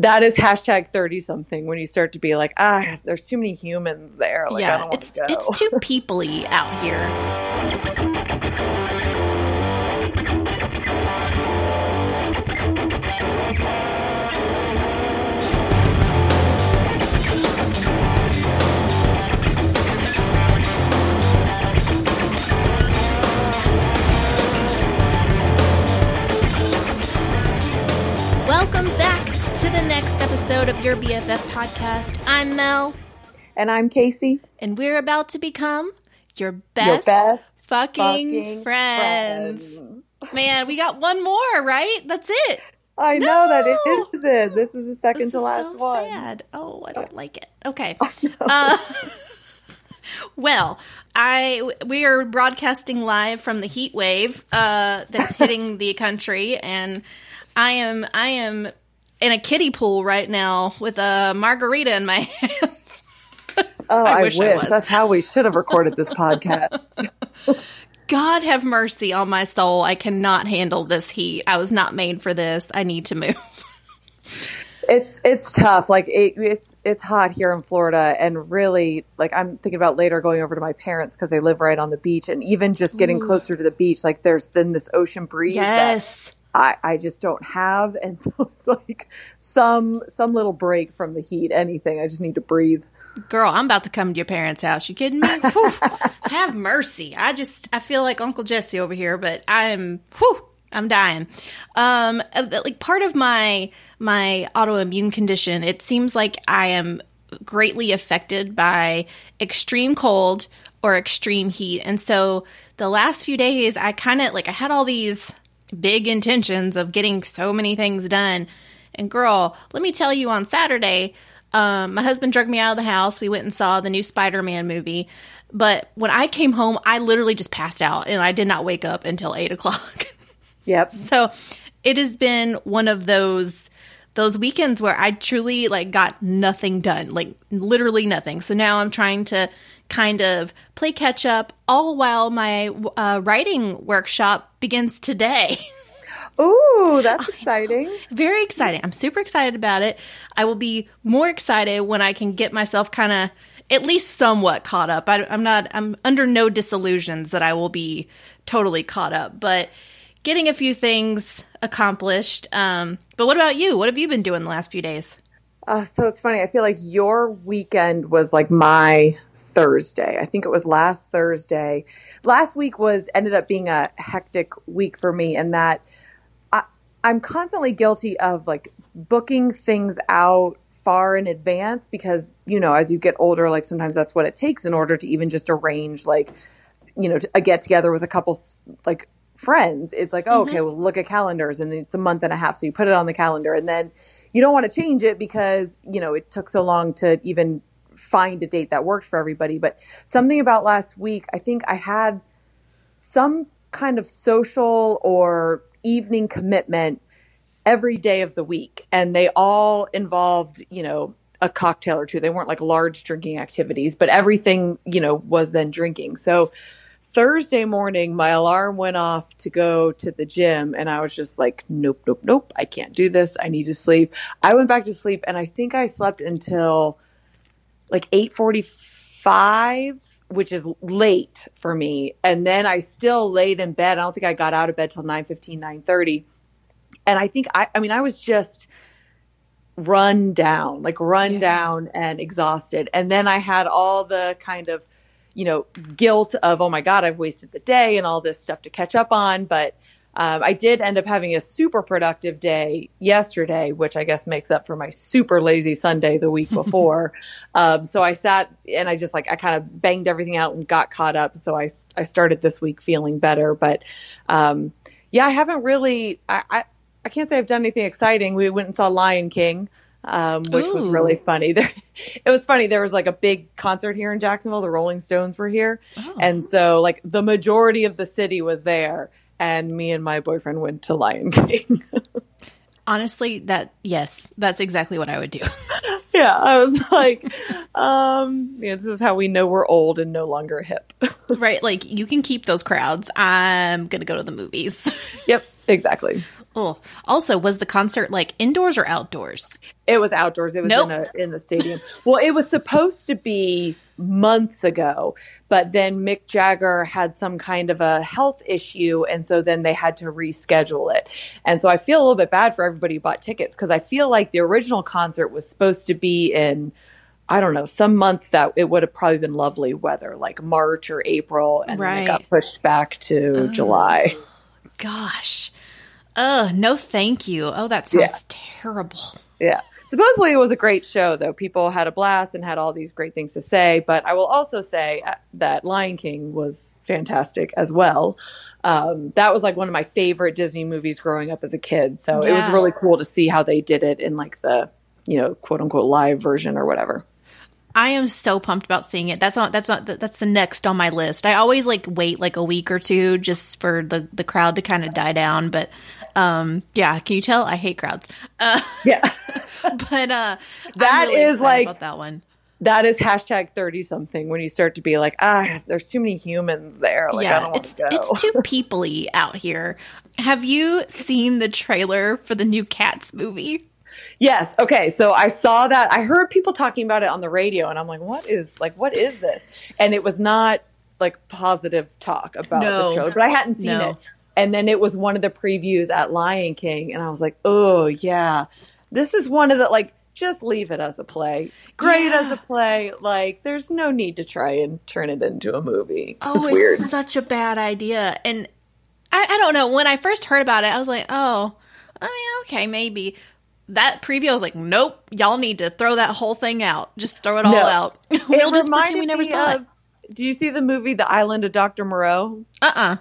that is hashtag 30 something when you start to be like, ah, there's too many humans there. Like, I yeah, it's go. it's too peoply out here. Welcome back to the next episode of your BFF podcast. I'm Mel, and I'm Kacie. and we're about to become your best, Your best fucking, fucking friends. friends. Man, we got one more, right? That's it. I know that it is it. This is the second This to last so one. sad. Oh, I don't like it. Okay. Uh, well, I we are broadcasting live from the heat wave uh, that's hitting the country, and I am I am in a kiddie pool right now with a margarita in my hands. Oh, I I, wish wish. I. That's how we should have recorded this podcast. God have mercy on my soul. I cannot handle this heat. I was not made for this. I need to move. It's it's tough. Like it, it's it's hot here in Florida, and really, like I'm thinking about later going over to my parents because they live right on the beach, and even just getting closer to the beach, like there's then this ocean breeze that Yes. I I just don't have, and so it's like some some little break from the heat. Anything, I just need to breathe. Girl, I'm about to come to your parents' house. You kidding me? Whew. Have mercy. I just I feel like Uncle Jesse over here, but I'm whew, I'm dying. Um uh, like part of my my autoimmune condition, it seems like I am greatly affected by extreme cold or extreme heat. And so the last few days I kind of like I had all these big intentions of getting so many things done. And girl, let me tell you on Saturday, um, my husband dragged me out of the house. We went and saw the new Spider Man movie. But when I came home, I literally just passed out and I did not wake up until eight o'clock. Yep. so it has been one of those those weekends where I truly like got nothing done, like literally nothing. So now I'm trying to kind of play catch up, all while my uh, writing workshop begins today. Ooh, that's exciting. Very exciting. I'm super excited about it. I will be more excited when I can get myself kind of at least somewhat caught up. I, I'm not, I'm under no disillusions that I will be totally caught up, but getting a few things accomplished. Um, but what about you? What have you been doing the last few days? Uh, so it's funny. I feel like your weekend was like my Thursday. I think it was last Thursday. Last week was ended up being a hectic week for me, and that I, I'm constantly guilty of like booking things out far in advance because you know as you get older, like sometimes that's what it takes in order to even just arrange like you know a get together with a couple like friends. It's like oh, mm-hmm. okay, well look at calendars, and it's a month and a half, so you put it on the calendar, and then you don't want to change it because you know it took so long to even find a date that worked for everybody but something about last week i think i had some kind of social or evening commitment every day of the week and they all involved you know a cocktail or two they weren't like large drinking activities but everything you know was then drinking so Thursday morning, my alarm went off to go to the gym, and I was just like, nope, nope, nope, I can't do this. I need to sleep. I went back to sleep, and I think I slept until like 8:45, which is late for me. And then I still laid in bed. I don't think I got out of bed till 9:15, 9:30. And I think I I mean I was just run down, like run Yeah. down and exhausted. And then I had all the kind of you know, guilt of, oh my God, I've wasted the day and all this stuff to catch up on. But um, I did end up having a super productive day yesterday, which I guess makes up for my super lazy Sunday the week before. um, so I sat and I just like, I kind of banged everything out and got caught up. So I, I started this week feeling better. But um, yeah, I haven't really, I, I, I can't say I've done anything exciting. We went and saw Lion King. Um, which was really funny. There, it was funny. There was like a big concert here in Jacksonville. The Rolling Stones were here, Oh. and so like the majority of the city was there. And me and my boyfriend went to Lion King. Honestly, that yes, that's exactly what I would do. yeah, I was like, um, yeah, this is how we know we're old and no longer hip. right? Like you can keep those crowds. I'm gonna go to the movies. yep, exactly. Oh, also, was the concert like indoors or outdoors? It was outdoors. It was Nope. in a in the stadium. well, it was supposed to be months ago, but then Mick Jagger had some kind of a health issue, and so then they had to reschedule it. And so I feel a little bit bad for everybody who bought tickets because I feel like the original concert was supposed to be in. I don't know, some month that it would have probably been lovely weather, like March or April, and then it got pushed back to July. Gosh. Uh, no thank you. Oh, that sounds Yeah. terrible. Yeah. Supposedly it was a great show, though. People had a blast and had all these great things to say. But I will also say uh, that Lion King was fantastic as well. Um, that was like one of my favorite Disney movies growing up as a kid. So it was really cool to see how they did it in like the, you know, quote unquote live version or whatever. I am so pumped about seeing it. That's not that's not that's the next on my list. I always like wait like a week or two just for the the crowd to kind of die down, but um yeah, can you tell I hate crowds. Uh Yeah. but uh That really is like- about that one. that is hashtag 30 something when you start to be like, ah, there's too many humans there. Like, I yeah, don't it's to it's too peoply out here. Have you seen the trailer for the new Cats movie? Yes. Okay. So I saw that. I heard people talking about it on the radio, and I'm like, "What is like? What is this?" And it was not like positive talk about No. the trailer, but I hadn't seen No. it. And then it was one of the previews at Lion King, and I was like, "Oh yeah, this is one of the like." Just leave it as a play. It's great Yeah. as a play. Like, there's no need to try and turn it into a movie. Oh, it's it's weird. such a bad idea. And I, I don't know. When I first heard about it, I was like, oh, I mean, okay, maybe. That preview, I was like, nope, y'all need to throw that whole thing out. Just throw it all No. out. It we'll just pretend we never saw of- Do you see the movie The Island of Dr. Moreau? it. Uh uh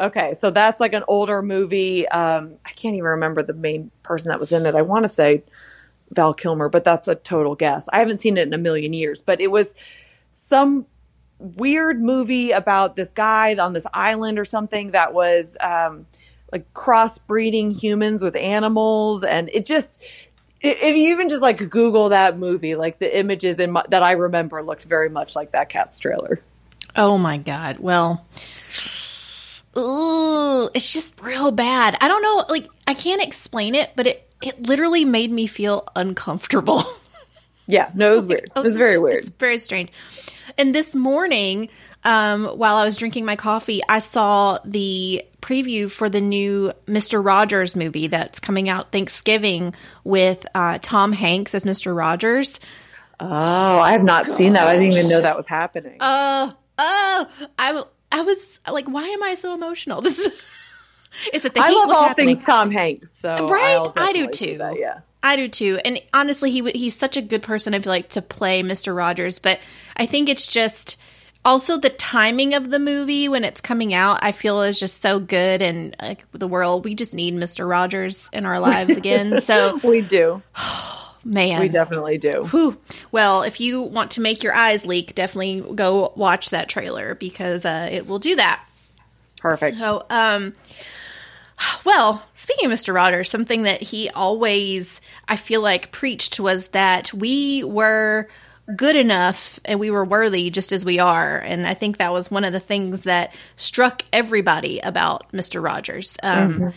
Okay, so that's like an older movie. Um, I can't even remember the main person that was in it. I want to say Val Kilmer, but that's a total guess. I haven't seen it in a million years, but it was some weird movie about this guy on this island or something that was um, like crossbreeding humans with animals, and it just. If you even just like Google that movie, like the images in my, that I remember looked very much like that cat's trailer. Oh my God. Well, ooh, it's just real bad. I don't know. Like, I can't explain it, but it, it literally made me feel uncomfortable. Yeah, no, it was weird. It was very weird. It's very strange. And this morning, um, while I was drinking my coffee, I saw the preview for the new Mr. Rogers movie that's coming out Thanksgiving with uh, Tom Hanks as Mr. Rogers. Oh, I have not seen that. I didn't even know that was happening. Oh, oh, I, I was like, why am I so emotional? This is, is it the I love all happening? things Tom Hanks. So Right? I'll do too. that, yeah. I do too. And honestly, he he's such a good person. I feel like to play Mr. Rogers, but I think it's just also the timing of the movie when it's coming out. I feel is just so good, and like the world, we just need Mr. Rogers in our lives again. So, We do. man, We definitely do. Whew. Well, if you want to make your eyes leak, definitely go watch that trailer because uh, it will do that. Perfect. So, um, well, speaking of Mr. Rogers, something that he always, I feel like, preached was that we were good enough and we were worthy just as we are. And I think that was one of the things that struck everybody about Mr. Rogers. Um,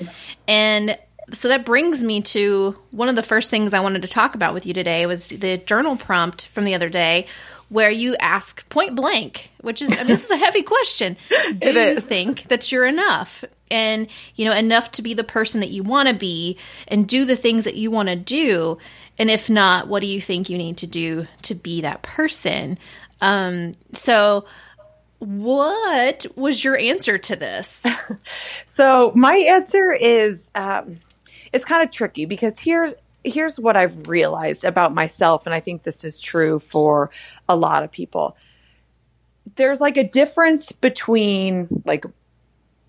And so that brings me to one of the first things I wanted to talk about with you today was the journal prompt from the other day where you ask point blank, which is, I mean, this is a heavy question. Do you think that you're enough? And, you know, enough to be the person that you want to be and do the things that you want to do. And if not, what do you think you need to do to be that person? Um, so, what was your answer to this? So my answer is um, it's kind of tricky because here's here's what I've realized about myself, and I think this is true for a lot of people. There's like a difference between like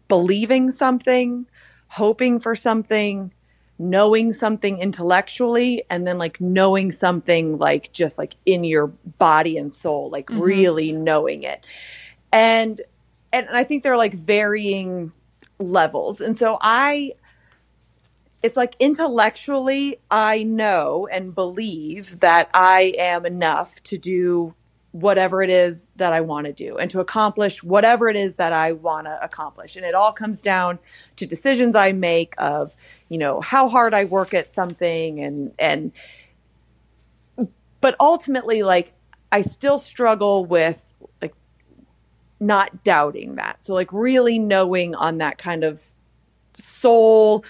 believing something, hoping for something, knowing something intellectually, and then like knowing something like just like in your body and soul, like mm-hmm. really knowing it. And and I think they're like varying levels. And so I it's like intellectually I know and believe that I am enough to do whatever it is that I want to do and to accomplish whatever it is that I want to accomplish. And it all comes down to decisions I make of, you know, how hard I work at something and, and, but ultimately, like, I still struggle with like not doubting that. So, like, really knowing on that kind of soul,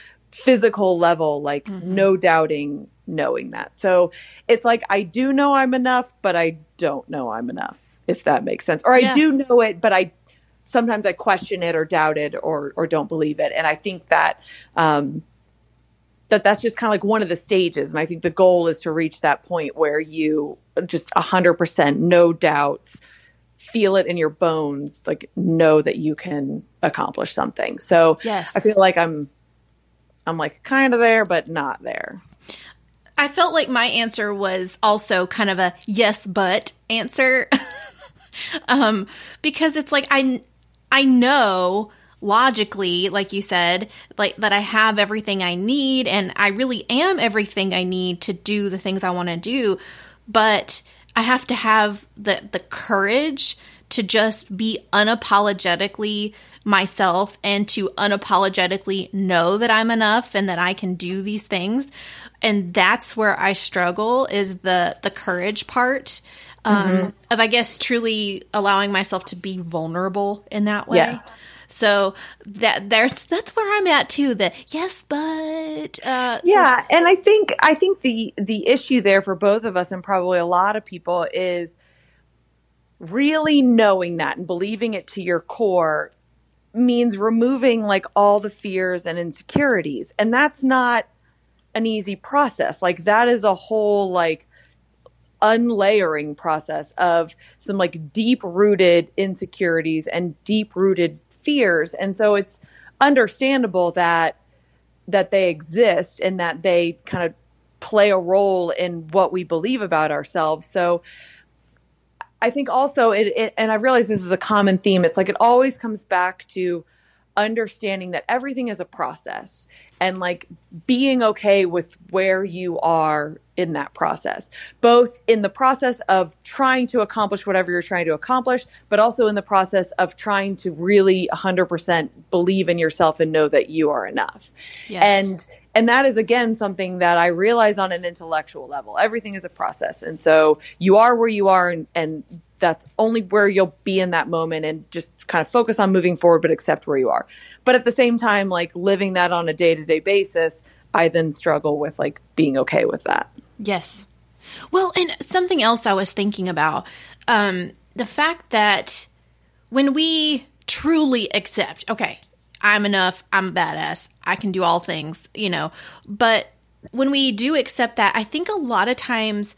physical level, like, mm-hmm. no doubting knowing that. So it's like I do know I'm enough, but I don't know I'm enough, if that makes sense. Or I yeah. do know it, but I sometimes I question it or doubt it or or don't believe it. And I think that um that that's just kind of like one of the stages and I think the goal is to reach that point where you just 100% no doubts feel it in your bones like know that you can accomplish something. So yes. I feel like I'm I'm like kind of there but not there. I felt like my answer was also kind of a yes, but answer. um, because it's like, I, I know logically, like you said, like that I have everything I need and I really am everything I need to do the things I want to do. But I have to have the, the courage to just be unapologetically myself and to unapologetically know that I'm enough and that I can do these things and that's where I struggle is the the courage part um, mm-hmm. of I guess truly allowing myself to be vulnerable in that way. Yes. So that there's that's where I'm at too. The yes, but uh, yeah, so- and I think I think the the issue there for both of us and probably a lot of people is really knowing that and believing it to your core means removing like all the fears and insecurities, and that's not an easy process. Like that is a whole like unlayering process of some like deep rooted insecurities and deep rooted fears. And so it's understandable that that they exist and that they kind of play a role in what we believe about ourselves. So I think also it, it and I realize this is a common theme. It's like it always comes back to understanding that everything is a process and like being okay with where you are in that process, both in the process of trying to accomplish whatever you're trying to accomplish, but also in the process of trying to really 100% believe in yourself and know that you are enough. Yes. And and that is again something that I realize on an intellectual level. Everything is a process. And so you are where you are and, and that's only where you'll be in that moment and just kind of focus on moving forward, but accept where you are. But at the same time, like living that on a day to day basis, I then struggle with like being okay with that. Yes. Well, and something else I was thinking about um, the fact that when we truly accept, okay, I'm enough, I'm badass, I can do all things, you know, but when we do accept that, I think a lot of times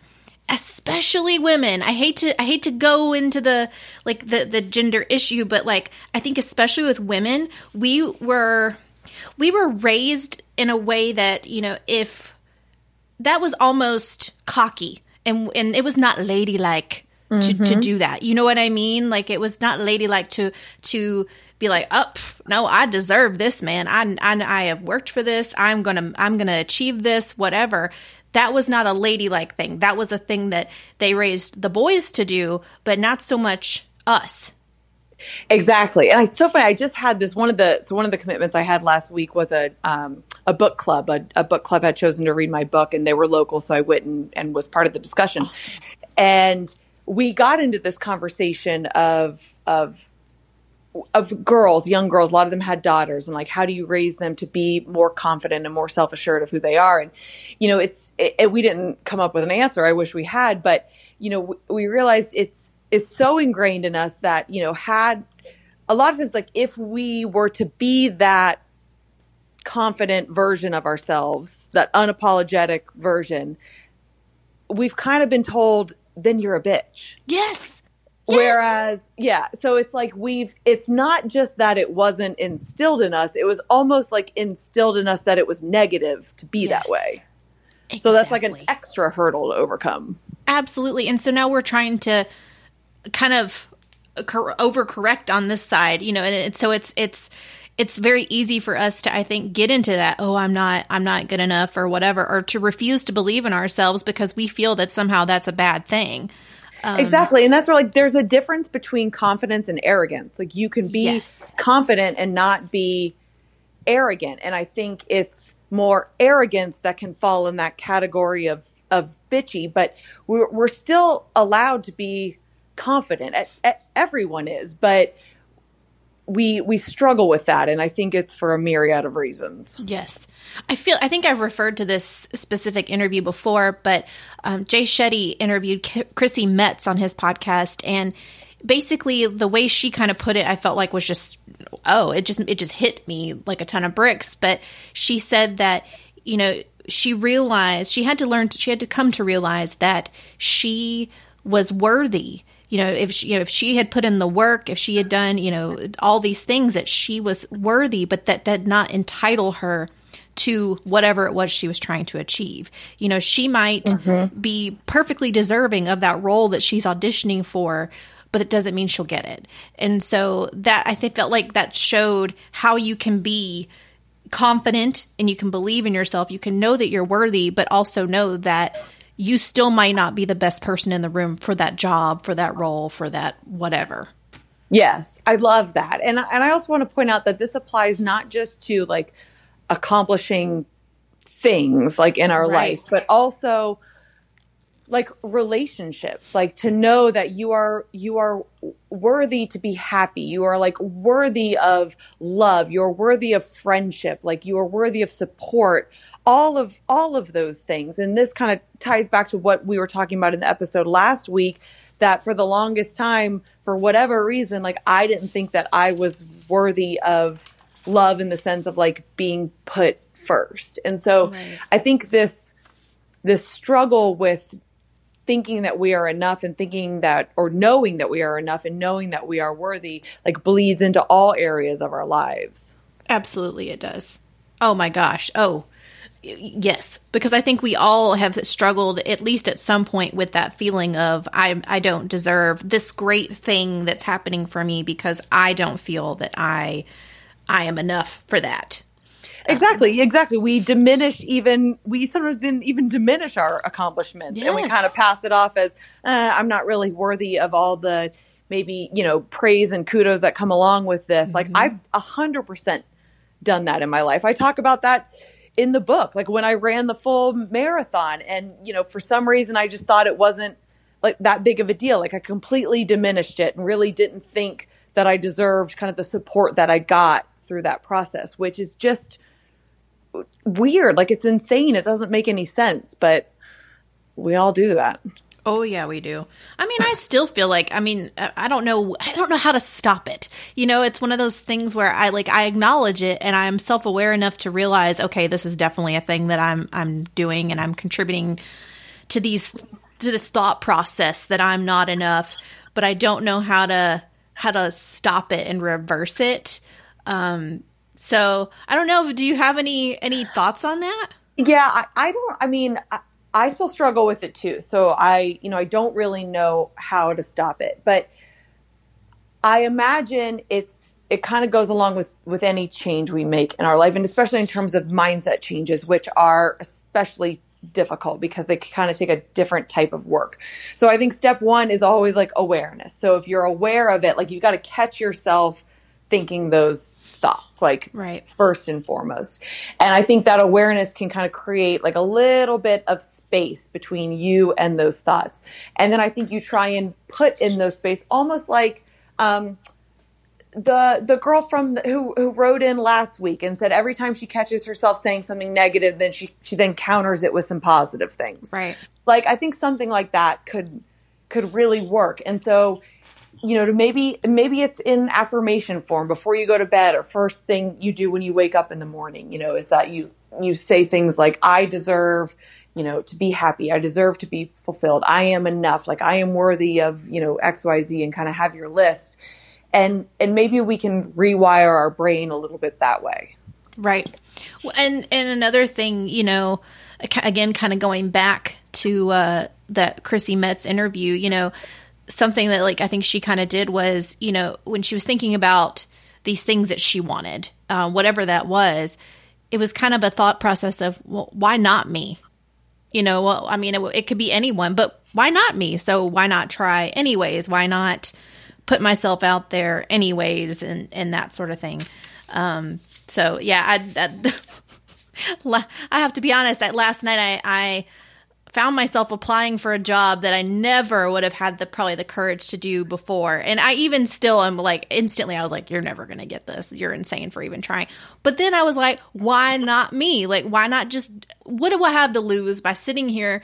especially women. I hate to I hate to go into the like the the gender issue, but like I think especially with women, we were we were raised in a way that, you know, if that was almost cocky and and it was not ladylike mm-hmm. to, to mm-hmm. do that. You know what I mean? Like it was not ladylike to to be like, "Up, oh, no, I deserve this, man. I, I I have worked for this. I'm gonna I'm gonna achieve this. Whatever." that was not a ladylike thing. That was a thing that they raised the boys to do, but not so much us. Exactly, and it's so funny. I just had this one of the so one of the commitments I had last week was a um, a book club. A, a, book club had chosen to read my book, and they were local, so I went and, and was part of the discussion. And we got into this conversation of of of girls, young girls, a lot of them had daughters, and like, how do you raise them to be more confident and more self assured of who they are? And, you know, it's, it, it, we didn't come up with an answer. I wish we had, but, you know, we, we realized it's, it's so ingrained in us that, you know, had a lot of times, like, if we were to be that confident version of ourselves, that unapologetic version, we've kind of been told, then you're a bitch. Yes Whereas, yeah, so it's like we've, it's not just that it wasn't instilled in us, it was almost like instilled in us that it was negative to be yes. that way. Exactly. So that's like an extra hurdle to overcome. Absolutely. And so now we're trying to kind of overcorrect on this side, you know, and it, so it's, it's, it's very easy for us to i think get into that oh i'm not i'm not good enough or whatever or to refuse to believe in ourselves because we feel that somehow that's a bad thing Um, exactly. And that's where like there's a difference between confidence and arrogance. Like you can be yes. confident and not be arrogant. And I think it's more arrogance that can fall in that category of of bitchy, but we're, we're still allowed to be confident. everyone is, but we we struggle with that and i think it's for a myriad of reasons. Yes. I feel i think i've referred to this specific interview before but um, jay shetty interviewed K- chrissy metz on his podcast and basically the way she kind of put it i felt like was just oh it just it just hit me like a ton of bricks. But she said that you know she realized she had to learn to, she had to come to realize that she was worthy you know if she, you know if she had put in the work if she had done you know all these things that she was worthy but that did not entitle her to whatever it was she was trying to achieve. You know, she might mm-hmm. be perfectly deserving of that role that she's auditioning for, but it doesn't mean she'll get it. And so that I think felt like that showed how you can be confident and you can believe in yourself. You can know that you're worthy, but also know that you still might not be the best person in the room for that job, for that role, for that whatever. Yes, I love that. And and I also want to point out that this applies not just to like accomplishing things like in our right. life, but also like relationships like to know that you are you are worthy to be happy you are like worthy of love you're worthy of friendship like you are worthy of support all of all of those things. And this kind of ties back to what we were talking about in the episode last week that for the longest time for whatever reason like I didn't think that I was worthy of love in the sense of like being put first. And so right. I think this this struggle with thinking that we are enough and thinking that or knowing that we are enough and knowing that we are worthy like bleeds into all areas of our lives. Absolutely it does. Oh my gosh. Oh yes because i think we all have struggled at least at some point with that feeling of i i don't deserve this great thing that's happening for me because i don't feel that i i am enough for that Exactly, exactly. We diminish even we sometimes didn't even diminish our accomplishments, yes. and we kind of pass it off as eh, I'm not really worthy of all the maybe you know praise and kudos that come along with this. Mm-hmm. Like I've a hundred percent done that in my life. I talk about that in the book, like when I ran the full marathon, and you know for some reason I just thought it wasn't like that big of a deal. Like I completely diminished it and really didn't think that I deserved kind of the support that I got through that process, which is just weird. Like it's insane. It doesn't make any sense, but we all do that. Oh yeah, we do. I mean, I still feel like I mean, I don't know I don't know how to stop it. You know, it's one of those things where I like I acknowledge it and I'm self-aware enough to realize, okay, this is definitely a thing that I'm I'm doing and I'm contributing to these to this thought process that I'm not enough, but I don't know how to how to stop it and reverse it. Um so I don't know. Do you have any any thoughts on that? Yeah, I, I don't. I mean, I, I still struggle with it too. So I, you know, I don't really know how to stop it, but I imagine it's it kind of goes along with with any change we make in our life, and especially in terms of mindset changes, which are especially difficult because they kind of take a different type of work. So I think step one is always like awareness. So if you're aware of it, like you've got to catch yourself thinking those thoughts, like right. first and foremost. And I think that awareness can kind of create like a little bit of space between you and those thoughts. And then I think you try and put in those space almost like um, the the girl from the, who who wrote in last week and said every time she catches herself saying something negative, then she she then counters it with some positive things. Right. Like I think something like that could could really work. And so you know, to maybe maybe it's in affirmation form before you go to bed or first thing you do when you wake up in the morning, you know, is that you you say things like I deserve, you know, to be happy. I deserve to be fulfilled. I am enough. Like I am worthy of, you know, XYZ and kind of have your list. And and maybe we can rewire our brain a little bit that way. Right. And and another thing, you know, again kind of going back to uh that Chrissy Metz interview, you know, something that like I think she kind of did was, you know, when she was thinking about these things that she wanted, uh, whatever that was, it was kind of a thought process of, well, why not me? You know, well, I mean, it, it could be anyone, but why not me? So why not try anyways? Why not put myself out there anyways and, and that sort of thing? Um, so yeah, I, I, I have to be honest. That last night I, I found myself applying for a job that I never would have had the probably the courage to do before. And I even still am like instantly I was like you're never going to get this. You're insane for even trying. But then I was like why not me? Like why not just what do I have to lose by sitting here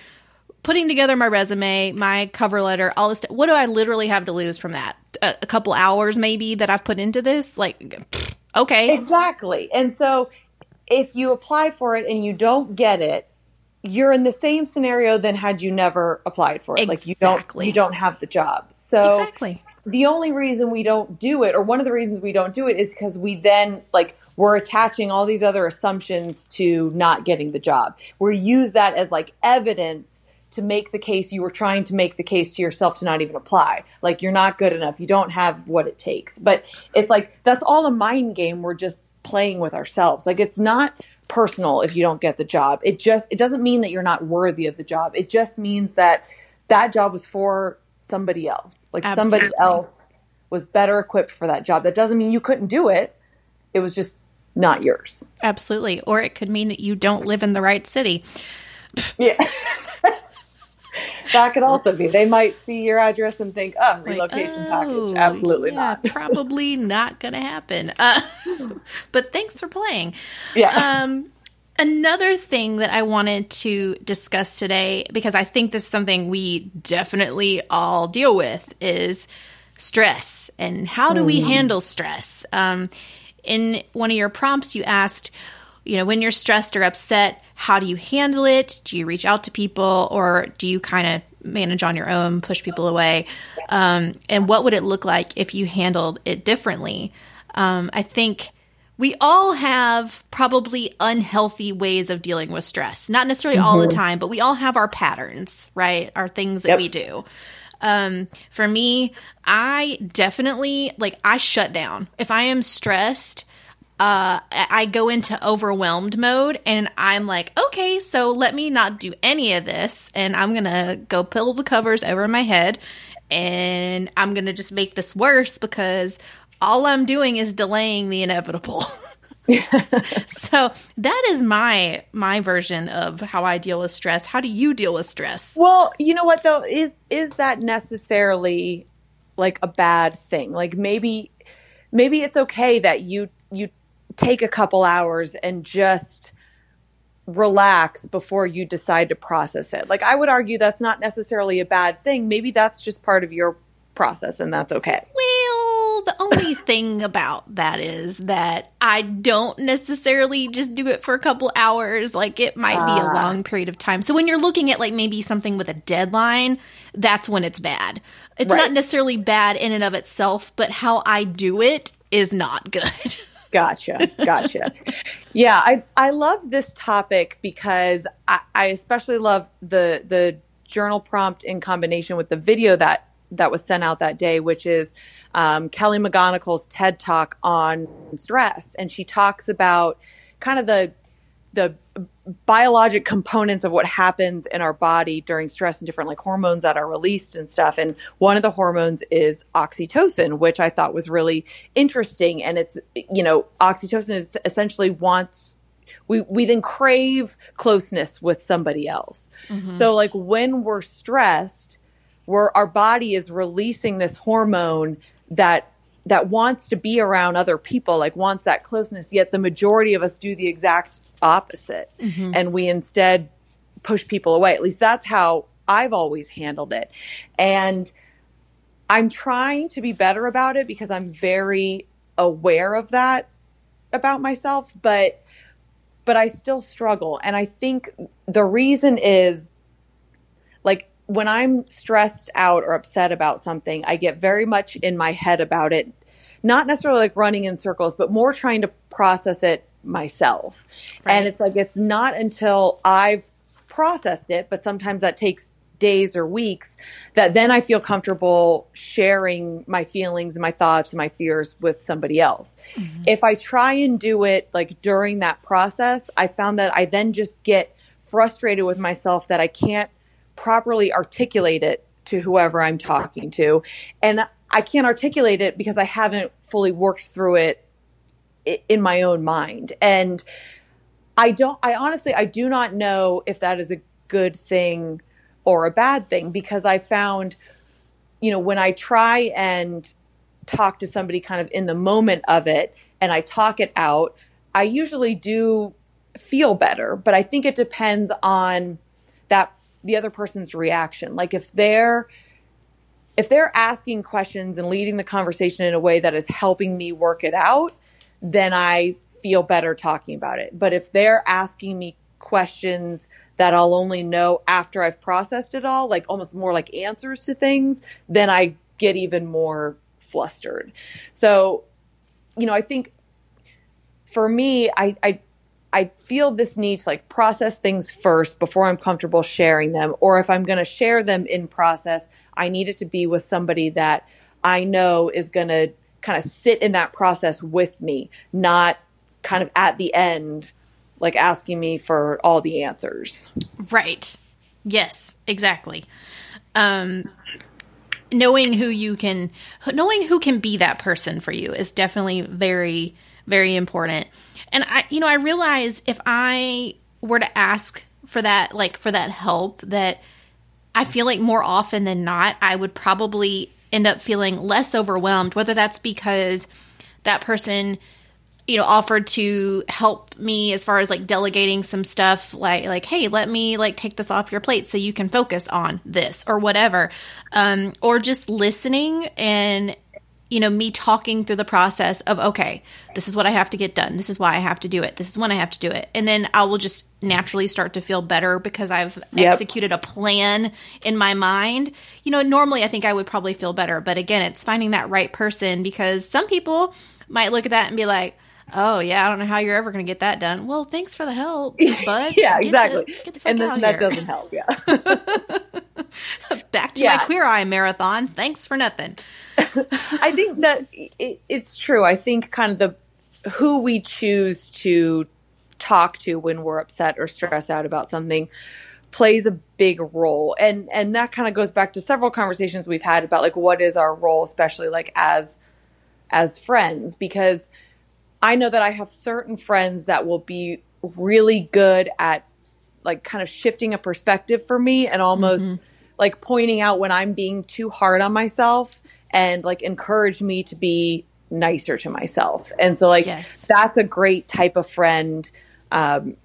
putting together my resume, my cover letter, all this. What do I literally have to lose from that? A, a couple hours maybe that I've put into this? Like okay. Exactly. And so if you apply for it and you don't get it, you're in the same scenario than had you never applied for it. Exactly. Like you don't you don't have the job. So Exactly. The only reason we don't do it or one of the reasons we don't do it is because we then like we're attaching all these other assumptions to not getting the job. We use that as like evidence to make the case you were trying to make the case to yourself to not even apply. Like you're not good enough. You don't have what it takes. But it's like that's all a mind game we're just playing with ourselves. Like it's not personal if you don't get the job. It just it doesn't mean that you're not worthy of the job. It just means that that job was for somebody else. Like Absolutely. somebody else was better equipped for that job. That doesn't mean you couldn't do it. It was just not yours. Absolutely. Or it could mean that you don't live in the right city. Yeah. that could also Oops. be. They might see your address and think, "Oh, relocation like, oh, package." Absolutely yeah, not. probably not going to happen. Uh, but thanks for playing. Yeah. Um, another thing that I wanted to discuss today, because I think this is something we definitely all deal with, is stress and how do we mm. handle stress. Um, in one of your prompts, you asked, you know, when you're stressed or upset, how do you handle it? Do you reach out to people or do you kind of manage on your own, push people away? Um, and what would it look like if you handled it differently? Um, I think we all have probably unhealthy ways of dealing with stress. Not necessarily mm-hmm. all the mm-hmm. time, but we all have our patterns, right? Our things that yep. we do. Um, for me, I definitely like I shut down. If I am stressed, uh, I go into overwhelmed mode and I'm like, okay, so let me not do any of this. And I'm going to go pull the covers over my head and I'm going to just make this worse because all I'm doing is delaying the inevitable. so that is my my version of how I deal with stress. How do you deal with stress? Well, you know what though is is that necessarily like a bad thing? Like maybe maybe it's okay that you you take a couple hours and just relax before you decide to process it. Like I would argue that's not necessarily a bad thing. Maybe that's just part of your process and that's okay. Well, the only thing about that is that I don't necessarily just do it for a couple hours. Like it might uh, be a ah. long period of time. So when you're looking at like maybe something with a deadline, that's when it's bad. It's right. not necessarily bad in and of itself, but how I do it is not good. Gotcha. Gotcha. yeah, I I love this topic because I, I especially love the the journal prompt in combination with the video that that was sent out that day, which is um, Kelly McGonigal's TED talk on stress, and she talks about kind of the the biologic components of what happens in our body during stress and different like hormones that are released and stuff. And one of the hormones is oxytocin which i thought was really interesting. And it's you know oxytocin is essentially wants we we then crave closeness with somebody else. Mm-hmm. so like when we're stressed we're our body is releasing this hormone that that wants to be around other people, like wants that closeness, yet the majority of us do the exact opposite. Mm-hmm. And we instead push people away. At least that's how I've always handled it. And I'm trying to be better about it because I'm very aware of that about myself, but but I still struggle. And I think the reason is like when I'm stressed out or upset about something, I get very much in my head about it, not necessarily like running in circles, but more trying to process it myself. Right. And it's like, it's not until I've processed it, but sometimes that takes days or weeks that then I feel comfortable sharing my feelings and my thoughts and my fears with somebody else. Mm-hmm. If I try and do it like during that process, I found that I then just get frustrated with myself that I can't properly articulate it to whoever I'm talking to. And I can't articulate it because I haven't fully worked through it in my own mind. And I don't, I honestly, I do not know if that is a good thing or a bad thing because I found, you know, when I try and talk to somebody kind of in the moment of it and I talk it out, I usually do feel better. But I think it depends on that, the other person's reaction. Like if they're, if they're asking questions and leading the conversation in a way that is helping me work it out, then I feel better talking about it. But if they're asking me questions that I'll only know after I've processed it all, like almost more like answers to things, then I get even more flustered. So, you know, I think for me, I, I I feel this need to like process things first before I'm comfortable sharing them. Or if I'm going to share them in process, I need it to be with somebody that I know is going to kind of sit in that process with me, not kind of at the end, like asking me for all the answers. Right. Yes, exactly. Um, knowing who you can, knowing who can be that person for you is definitely very, very important. And I, you know, I realize if I were to ask for that, like for that help, that I feel like more often than not, I would probably end up feeling less overwhelmed, whether that's because that person you know offered to help me as far as like delegating some stuff like like hey let me like take this off your plate so you can focus on this or whatever. Um or just listening and you know me talking through the process of okay this is what i have to get done this is why i have to do it this is when i have to do it and then i will just naturally start to feel better because i've yep. executed a plan in my mind you know normally i think i would probably feel better but again it's finding that right person because some people might look at that and be like oh yeah, I don't know how you're ever going to get that done. Well, thanks for the help, but yeah, exactly. The, get the fuck and then that here. doesn't help. Yeah. Back to yeah. my queer eye marathon. Thanks for nothing. I think that it, it's true. I think kind of the who we choose to talk to when we're upset or stressed out about something plays a big role and and that kind of goes back to several conversations we've had about like what is our role especially like as as friends because I know that I have certain friends that will be really good at like kind of shifting a perspective for me and almost mm-hmm. like pointing out when I'm being too hard on myself and like encourage me to be nicer to myself. And so like yes. that's a great type of friend um,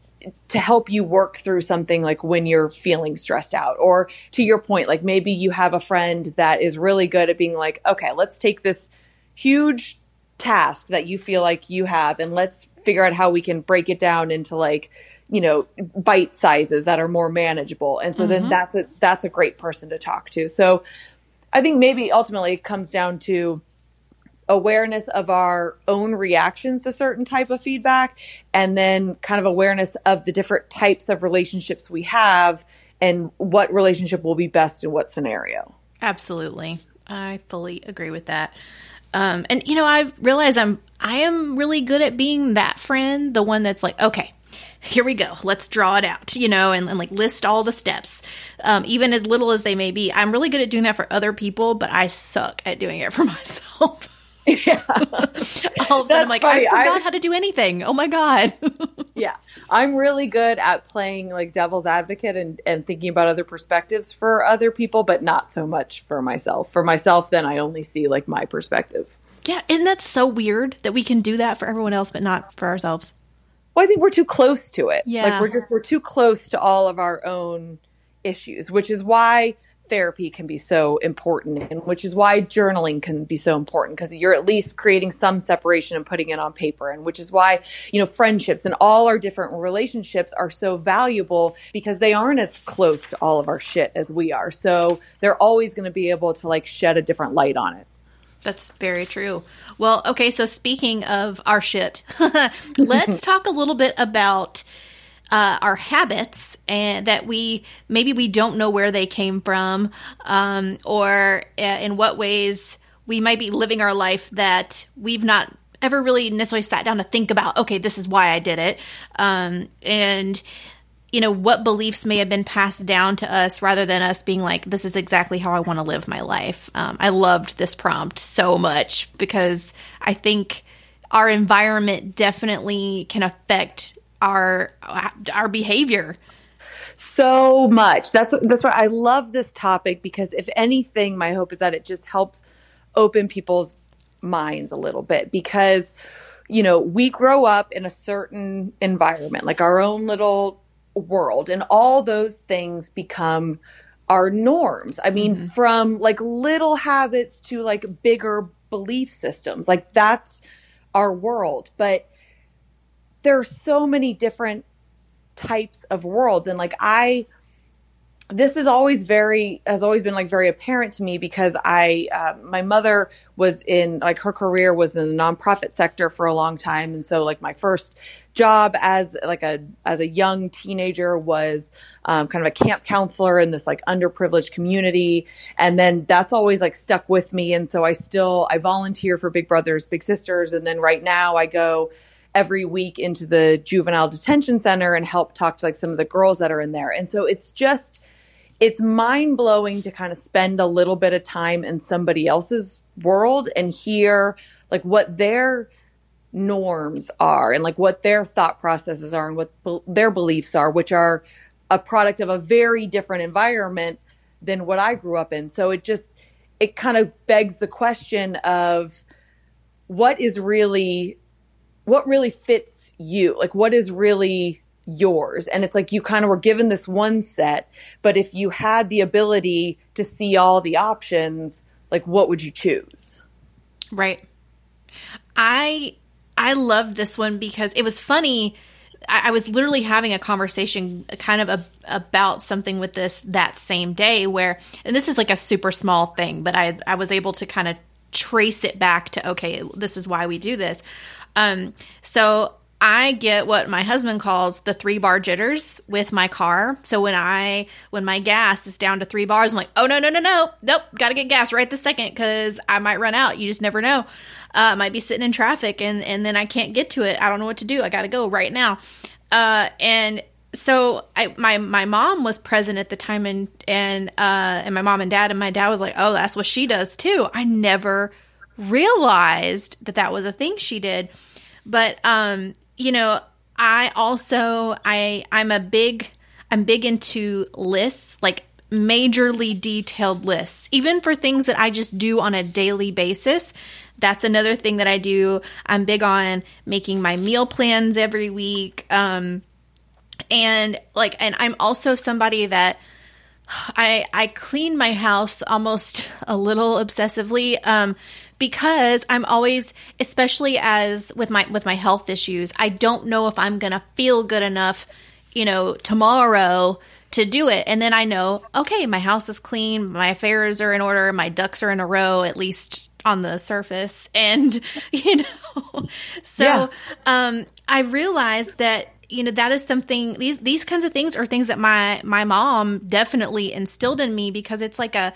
to help you work through something like when you're feeling stressed out or to your point like maybe you have a friend that is really good at being like okay let's take this huge task that you feel like you have and let's figure out how we can break it down into like you know bite sizes that are more manageable and so mm-hmm. then that's a that's a great person to talk to so i think maybe ultimately it comes down to awareness of our own reactions to certain type of feedback and then kind of awareness of the different types of relationships we have and what relationship will be best in what scenario. Absolutely. I fully agree with that. Um, and you know, I've realized I'm I am really good at being that friend, the one that's like, okay, here we go, let's draw it out, you know, and, and like list all the steps, um, even as little as they may be. I'm really good at doing that for other people, but I suck at doing it for myself. Yeah. all of a sudden, That's I'm like, funny. I forgot I, how to do anything. Oh my god. yeah, I'm really good at playing like devil's advocate and and thinking about other perspectives for other people, but not so much for myself. For myself, then I only see like my perspective. Yeah, and that's so weird that we can do that for everyone else, but not for ourselves. Well, I think we're too close to it. Yeah, like we're just we're too close to all of our own issues, which is why therapy can be so important and which is why journaling can be so important because you're at least creating some separation and putting it on paper and which is why you know friendships and all our different relationships are so valuable because they aren't as close to all of our shit as we are. So they're always going to be able to like shed a different light on it that's very true. Well, okay, so speaking of our shit, let's talk a little bit about uh, our habits and that we maybe we don't know where they came from um, or uh, in what ways we might be living our life that we've not ever really necessarily sat down to think about okay this is why i did it um, and you know, what beliefs may have been passed down to us rather than us being like, this is exactly how I want to live my life. Um, I loved this prompt so much because I think our environment definitely can affect our our behavior so much that's that's why i love this topic because if anything my hope is that it just helps open people's minds a little bit because you know we grow up in a certain environment like our own little world and all those things become our norms i mean mm-hmm. from like little habits to like bigger belief systems like that's our world but there are so many different types of worlds and like i this is always very has always been like very apparent to me because I uh, my mother was in like her career was in the nonprofit sector for a long time and so like my first job as like a as a young teenager was um, kind of a camp counselor in this like underprivileged community. And then that's always like stuck with me. And so I still I volunteer for Big Brothers Big Sisters. And then right now I go every week into the juvenile detention center and help talk to like some of the girls that are in there. And so it's just it's mind blowing to kind of spend a little bit of time in somebody else's world and hear like what their norms are and like what their thought processes are and what be- their beliefs are, which are a product of a very different environment than what I grew up in. So it just, it kind of begs the question of what is really, what really fits you? Like what is really yours. And it's like you kind of were given this one set, but if you had the ability to see all the options, like what would you choose? Right. I I loved this one because it was funny. I, I was literally having a conversation kind of a, about something with this that same day where and this is like a super small thing, but I I was able to kind of trace it back to okay, this is why we do this. Um so I get what my husband calls the three bar jitters with my car. So when I when my gas is down to three bars, I'm like, oh no no no no nope, got to get gas right this second because I might run out. You just never know. Uh, might be sitting in traffic and and then I can't get to it. I don't know what to do. I got to go right now. Uh, and so I my my mom was present at the time and and uh and my mom and dad and my dad was like, oh, that's what she does too. I never realized that that was a thing she did. But um you know, I also I I'm a big I'm big into lists, like majorly detailed lists, even for things that I just do on a daily basis. That's another thing that I do. I'm big on making my meal plans every week. Um, and like, and I'm also somebody that I I clean my house almost a little obsessively. Um, because I'm always especially as with my with my health issues, I don't know if I'm to feel good enough, you know, tomorrow to do it. And then I know, okay, my house is clean, my affairs are in order, my ducks are in a row at least on the surface and you know. so yeah. um I realized that you know that is something these these kinds of things are things that my my mom definitely instilled in me because it's like a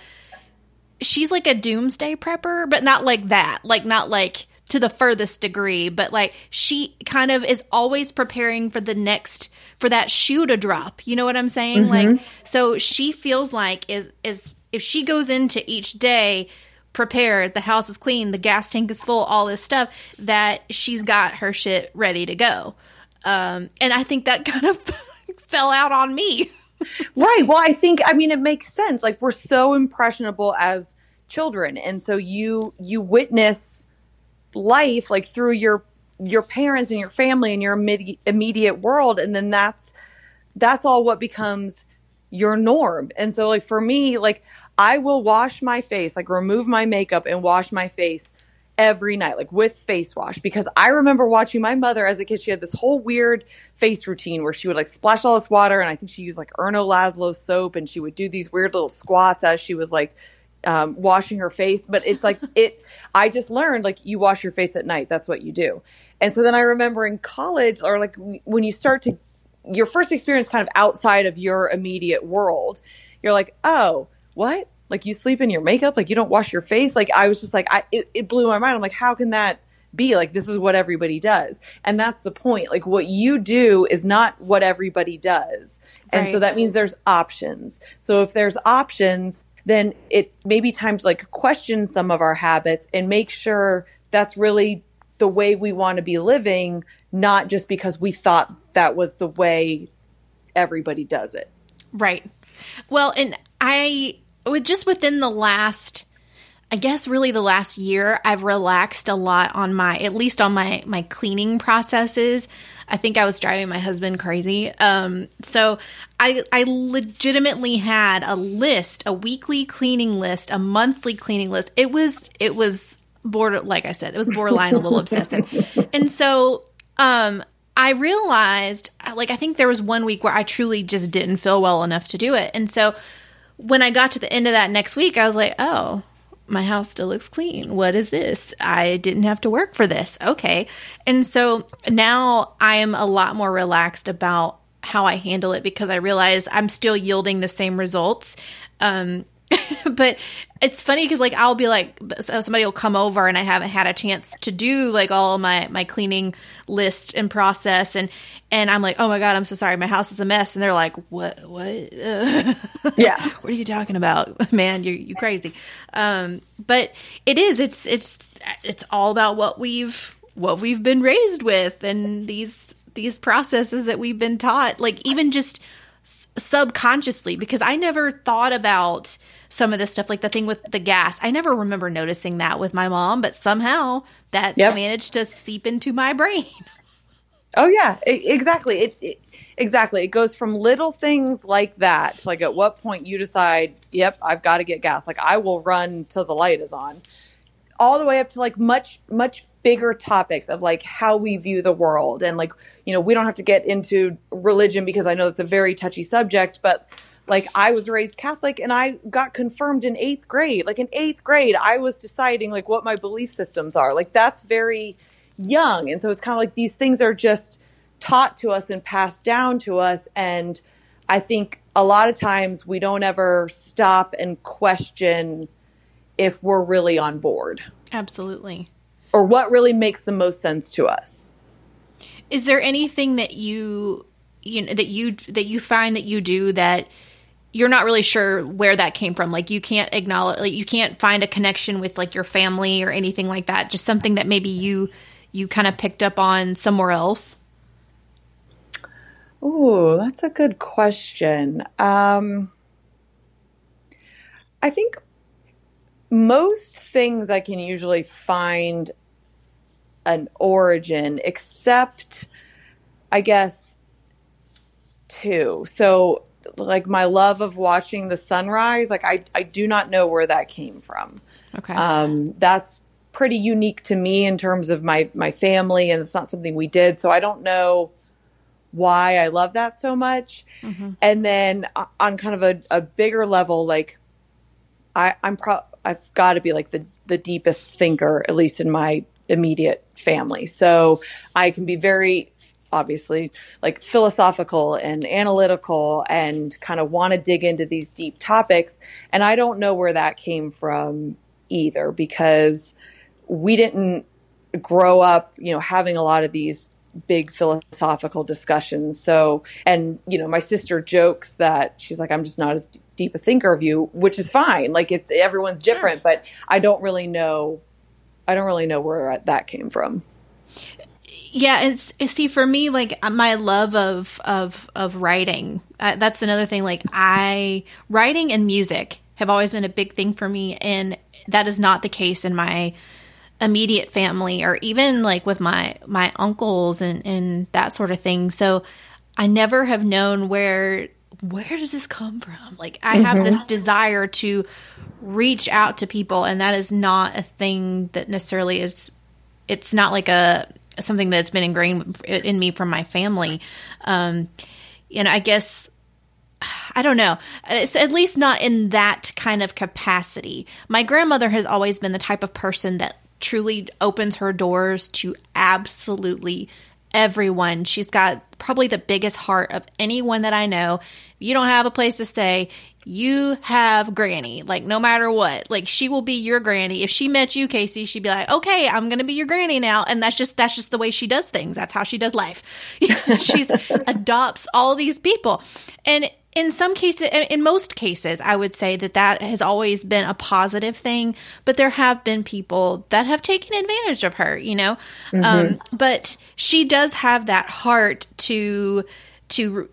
she's like a doomsday prepper, but not like that. Like not like to the furthest degree, but like she kind of is always preparing for the next for that shoe to drop. You know what I'm saying? Mm-hmm. Like so she feels like is is if she goes into each day prepared, the house is clean, the gas tank is full, all this stuff, that she's got her shit ready to go. Um, and I think that kind of fell out on me right. Well, I think I mean it makes sense. Like we're so impressionable as children, and so you you witness life like through your your parents and your family and your immediate, immediate world, and then that's that's all what becomes your norm. And so, like for me, like I will wash my face, like remove my makeup and wash my face every night, like with face wash, because I remember watching my mother as a kid. She had this whole weird face routine where she would like splash all this water, and I think she used like Erno Laszlo soap, and she would do these weird little squats as she was like um, washing her face. But it's like it. I just learned like you wash your face at night. That's what you do. And so then I remember in college, or like when you start to your first experience kind of outside of your immediate world, you're like, oh, what? Like you sleep in your makeup, like you don't wash your face. Like I was just like, I it, it blew my mind. I'm like, how can that be like this is what everybody does and that's the point like what you do is not what everybody does and right. so that means there's options so if there's options then it may be time to like question some of our habits and make sure that's really the way we want to be living not just because we thought that was the way everybody does it right well and i with just within the last I guess really the last year I've relaxed a lot on my at least on my my cleaning processes. I think I was driving my husband crazy. Um, so I I legitimately had a list, a weekly cleaning list, a monthly cleaning list. It was it was border like I said, it was borderline a little obsessive. And so um I realized like I think there was one week where I truly just didn't feel well enough to do it. And so when I got to the end of that next week, I was like, "Oh, my house still looks clean. What is this? I didn't have to work for this. Okay. And so now I am a lot more relaxed about how I handle it because I realize I'm still yielding the same results. Um, but it's funny because like I'll be like somebody will come over and I haven't had a chance to do like all my my cleaning list and process and and I'm like oh my god I'm so sorry. My house is a mess. And they're like what what? Yeah. What are you talking about? Man you you crazy. Um but it is it's it's it's all about what we've what we've been raised with and these these processes that we've been taught. Like even just subconsciously because I never thought about some of this stuff, like the thing with the gas. I never remember noticing that with my mom, but somehow that yep. managed to seep into my brain. Oh yeah, it, exactly. It, it, exactly. It goes from little things like that. Like at what point you decide, "Yep, I've got to get gas." Like I will run till the light is on. All the way up to like much much bigger topics of like how we view the world and like you know we don't have to get into religion because I know it's a very touchy subject, but like I was raised Catholic and I got confirmed in eighth grade. Like in eighth grade, I was deciding like what my belief systems are. Like that's very young. And so it's kind of like these things are just taught to us and passed down to us. And I think a lot of times we don't ever stop and question if we're really on board. Absolutely. Or what really makes the most sense to us. Is there anything that you you know that you that you find that you do that you're not really sure where that came from. Like you can't acknowledge, like you can't find a connection with like your family or anything like that. Just something that maybe you you kind of picked up on somewhere else. Oh, that's a good question. Um, I think most things I can usually find an origin, except I guess two. So like my love of watching the sunrise, like I, I do not know where that came from. Okay. Um, that's pretty unique to me in terms of my, my family and it's not something we did. So I don't know why I love that so much. Mm-hmm. And then on kind of a, a bigger level, like I, I'm pro I've got to be like the, the deepest thinker, at least in my immediate family. So I can be very obviously like philosophical and analytical and kind of want to dig into these deep topics. And I don't know where that came from either because we didn't grow up, you know, having a lot of these big philosophical discussions. So, and, you know, my sister jokes that she's like, I'm just not as deep a thinker of you, which is fine. Like it's everyone's sure. different, but I don't really know. I don't really know where that came from. Yeah, it's, see for me like my love of of of writing. Uh, that's another thing like I writing and music have always been a big thing for me and that is not the case in my immediate family or even like with my my uncles and and that sort of thing. So I never have known where where does this come from? Like I have mm-hmm. this desire to reach out to people and that is not a thing that necessarily is it's not like a something that's been ingrained in me from my family. Um, and I guess I don't know. It's at least not in that kind of capacity. My grandmother has always been the type of person that truly opens her doors to absolutely everyone. She's got probably the biggest heart of anyone that I know. You don't have a place to stay, you have granny like no matter what. Like she will be your granny. If she met you Kacie she'd be like okay i'm gonna be your granny now. And that's just that's just the way she does things. That's how she does life. She's adopts all these people. And in some cases in most cases i would say that that has always been a positive thing but there have been people that have taken advantage of her you know? Mm-hmm. um, but she does have that heart to to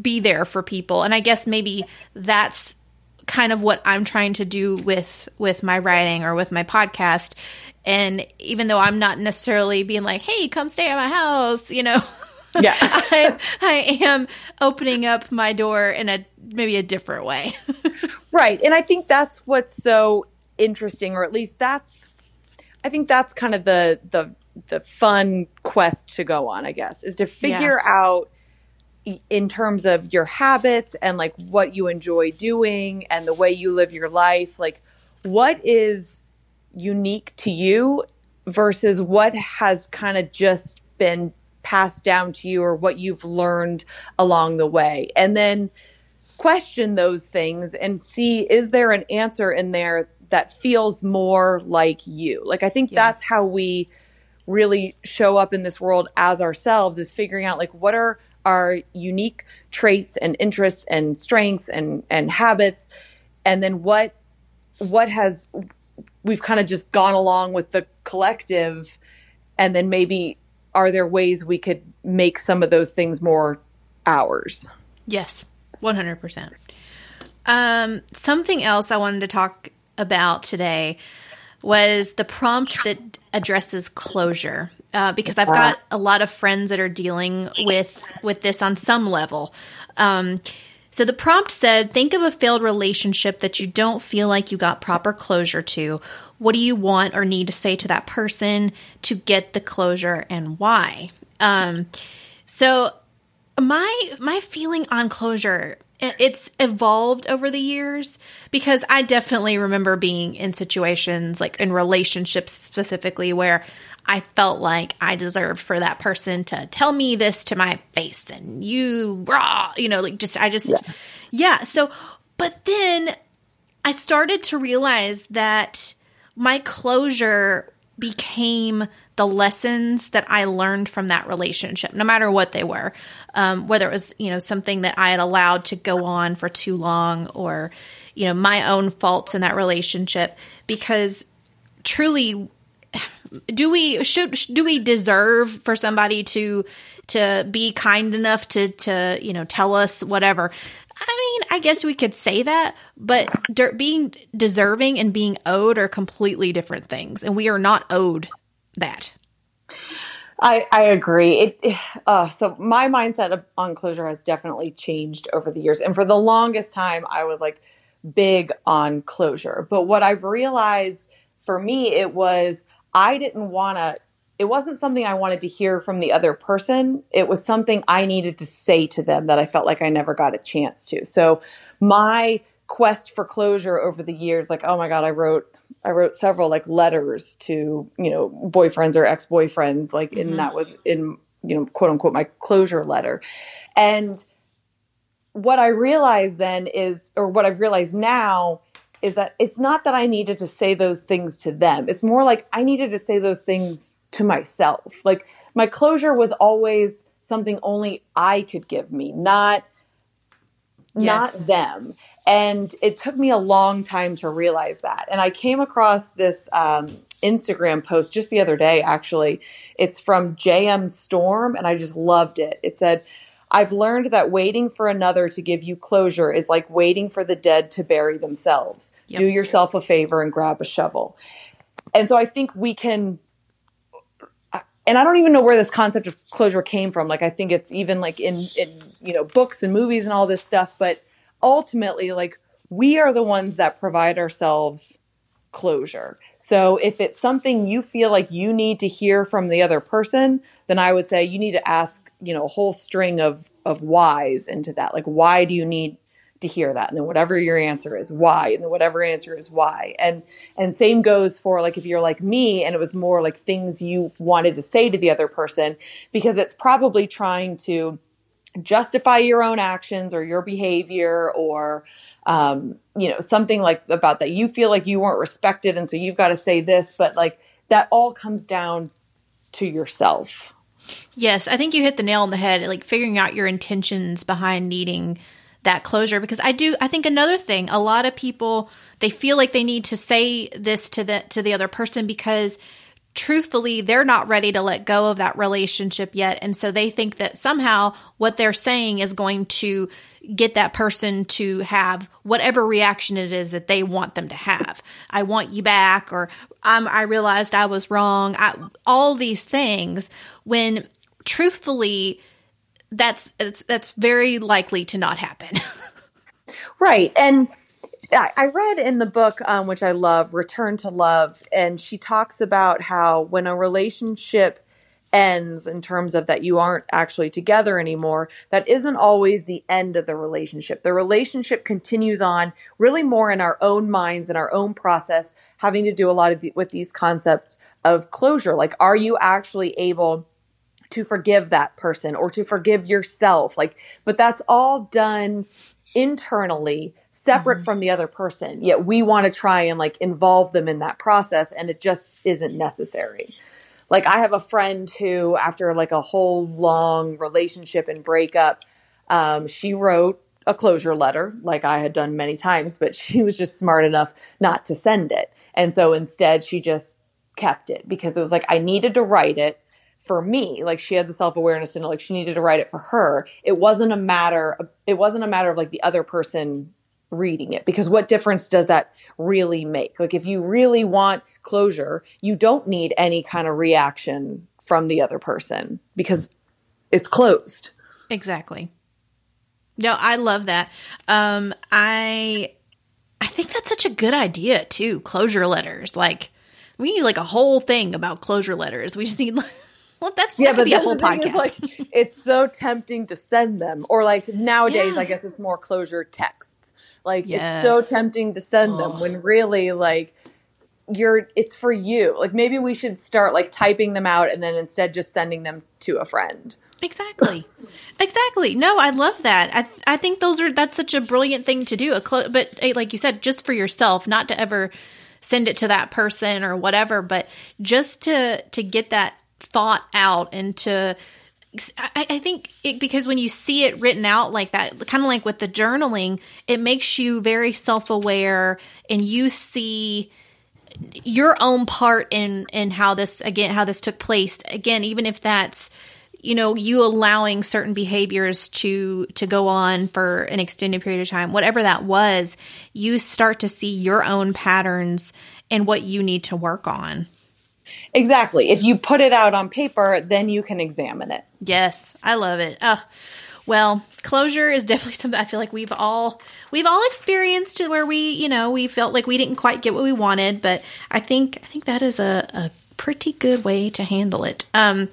be there for people. And i guess maybe that's kind of what i'm trying to do with with my writing or with my podcast. And even though i'm not necessarily being like hey come stay at my house you know yeah. I, I am opening up my door in a maybe a different way. Right. And i think that's what's so interesting or at least that's i think that's kind of the the the fun quest to go on i guess is to figure yeah. out in terms of your habits and like what you enjoy doing and the way you live your life like what is unique to you versus what has kind of just been passed down to you or what you've learned along the way. And then question those things and see is there an answer in there that feels more like you? Like i think yeah. that's how we really show up in this world as ourselves is figuring out like what are our unique traits and interests and strengths and and habits? And then what what has we've kind of just gone along with the collective and then maybe are there ways we could make some of those things more ours yes 100% um, something else i wanted to talk about today was the prompt that addresses closure uh, because I've got a lot of friends that are dealing with with this on some level. Um, so the prompt said, "Think of a failed relationship that you don't feel like you got proper closure to. What do you want or need to say to that person to get the closure, and why?" Um, so my my feeling on closure it's evolved over the years because I definitely remember being in situations like in relationships specifically where I felt like I deserved for that person to tell me this to my face and you raw, you know, like just, I just, yeah. yeah. So, but then I started to realize that my closure became the lessons that I learned from that relationship, no matter what they were. Um, whether it was, you know, something that I had allowed to go on for too long or, you know, my own faults in that relationship. Because truly, do we should do we deserve for somebody to to be kind enough to to you know tell us whatever I mean, I guess we could say that, but de- being deserving and being owed are completely different things, and we are not owed that. I I agree. It uh, so my mindset on closure has definitely changed over the years, and for the longest time, I was like big on closure. But what I've realized for me, it was I didn't want to, it wasn't something I wanted to hear from the other person. It was something I needed to say to them that I felt like I never got a chance to. So my quest for closure over the years, like, oh my God, I wrote, I wrote several like letters to, you know, boyfriends or ex-boyfriends, like, mm-hmm. and that was in, you know, quote unquote, my closure letter. And what I realized then is, or what I've realized now is that it's not that I needed to say those things to them. It's more like I needed to say those things to myself. Like my closure was always something only I could give me, not yes. not them. And it took me a long time to realize that. And I came across this um, Instagram post just the other day, actually. It's from JM Storm, and I just loved it. It said, I've learned that waiting for another to give you closure is like waiting for the dead to bury themselves. Yep. Do yourself a favor and grab a shovel. And so I think we can and I don't even know where this concept of closure came from. Like I think it's even like in in you know books and movies and all this stuff, but ultimately like we are the ones that provide ourselves closure. So if it's something you feel like you need to hear from the other person, then I would say you need to ask, you know, a whole string of of whys into that. Like why do you need to hear that? And then whatever your answer is, why? And then whatever answer is why. And and same goes for like if you're like me and it was more like things you wanted to say to the other person because it's probably trying to justify your own actions or your behavior or um, you know, something like about that you feel like you weren't respected. And so you've got to say this, but like that all comes down to yourself. Yes, I think you hit the nail on the head, like figuring out your intentions behind needing that closure because I do I think another thing, a lot of people they feel like they need to say this to the to the other person because truthfully they're not ready to let go of that relationship yet. And so they think that somehow what they're saying is going to get that person to have whatever reaction it is that they want them to have. I want you back or I'm, i realized i was wrong. I, all these things when truthfully that's that's very likely to not happen right and I read in the book, um, which I love, Return to Love, and she talks about how when a relationship ends in terms of that you aren't actually together anymore, that isn't always the end of the relationship. The relationship continues on really more in our own minds and our own process, having to do a lot of the, with these concepts of closure. Like, are you actually able to forgive that person or to forgive yourself? Like, but that's all done internally separate mm-hmm. from the other person yet we want to try and like involve them in that process and it just isn't necessary like i have a friend who after like a whole long relationship and breakup um, she wrote a closure letter like i had done many times but she was just smart enough not to send it and so instead she just kept it because it was like i needed to write it for me like she had the self-awareness know like she needed to write it for her. It wasn't a matter of, it wasn't a matter of like the other person reading it because what difference does that really make? Like if you really want closure you don't need any kind of reaction from the other person because it's closed. Exactly. No i love that. Um i i think that's such a good idea too closure letters. Like we need like a whole thing about closure letters. We just need well, that's yeah, that could be a whole podcast. like, it's so tempting to send them, or like nowadays, yeah. I guess it's more closure texts. Like yes. it's so tempting to send Ugh. them when really like you're it's for you. Like maybe we should start like typing them out and then instead just sending them to a friend. Exactly. exactly. No, I love that. I I think those are that's such a brilliant thing to do. A clo- but eh, like you said, just for yourself, not to ever send it to that person or whatever, but just to to get that thought out and to I, I think it, because when you see it written out like that, kind of like with the journaling, it makes you very self aware and you see your own part in in how this again how this took place. Again even if that's you know you allowing certain behaviors to to go on for an extended period of time whatever that was you start to see your own patterns and what you need to work on Exactly. If you put it out on paper, then you can examine it. Yes, I love it. Uh, well, closure is definitely something I feel like we've all we've all experienced where we, you know, we felt like we didn't quite get what we wanted, but I think I think that is a, a pretty good way to handle it. Um,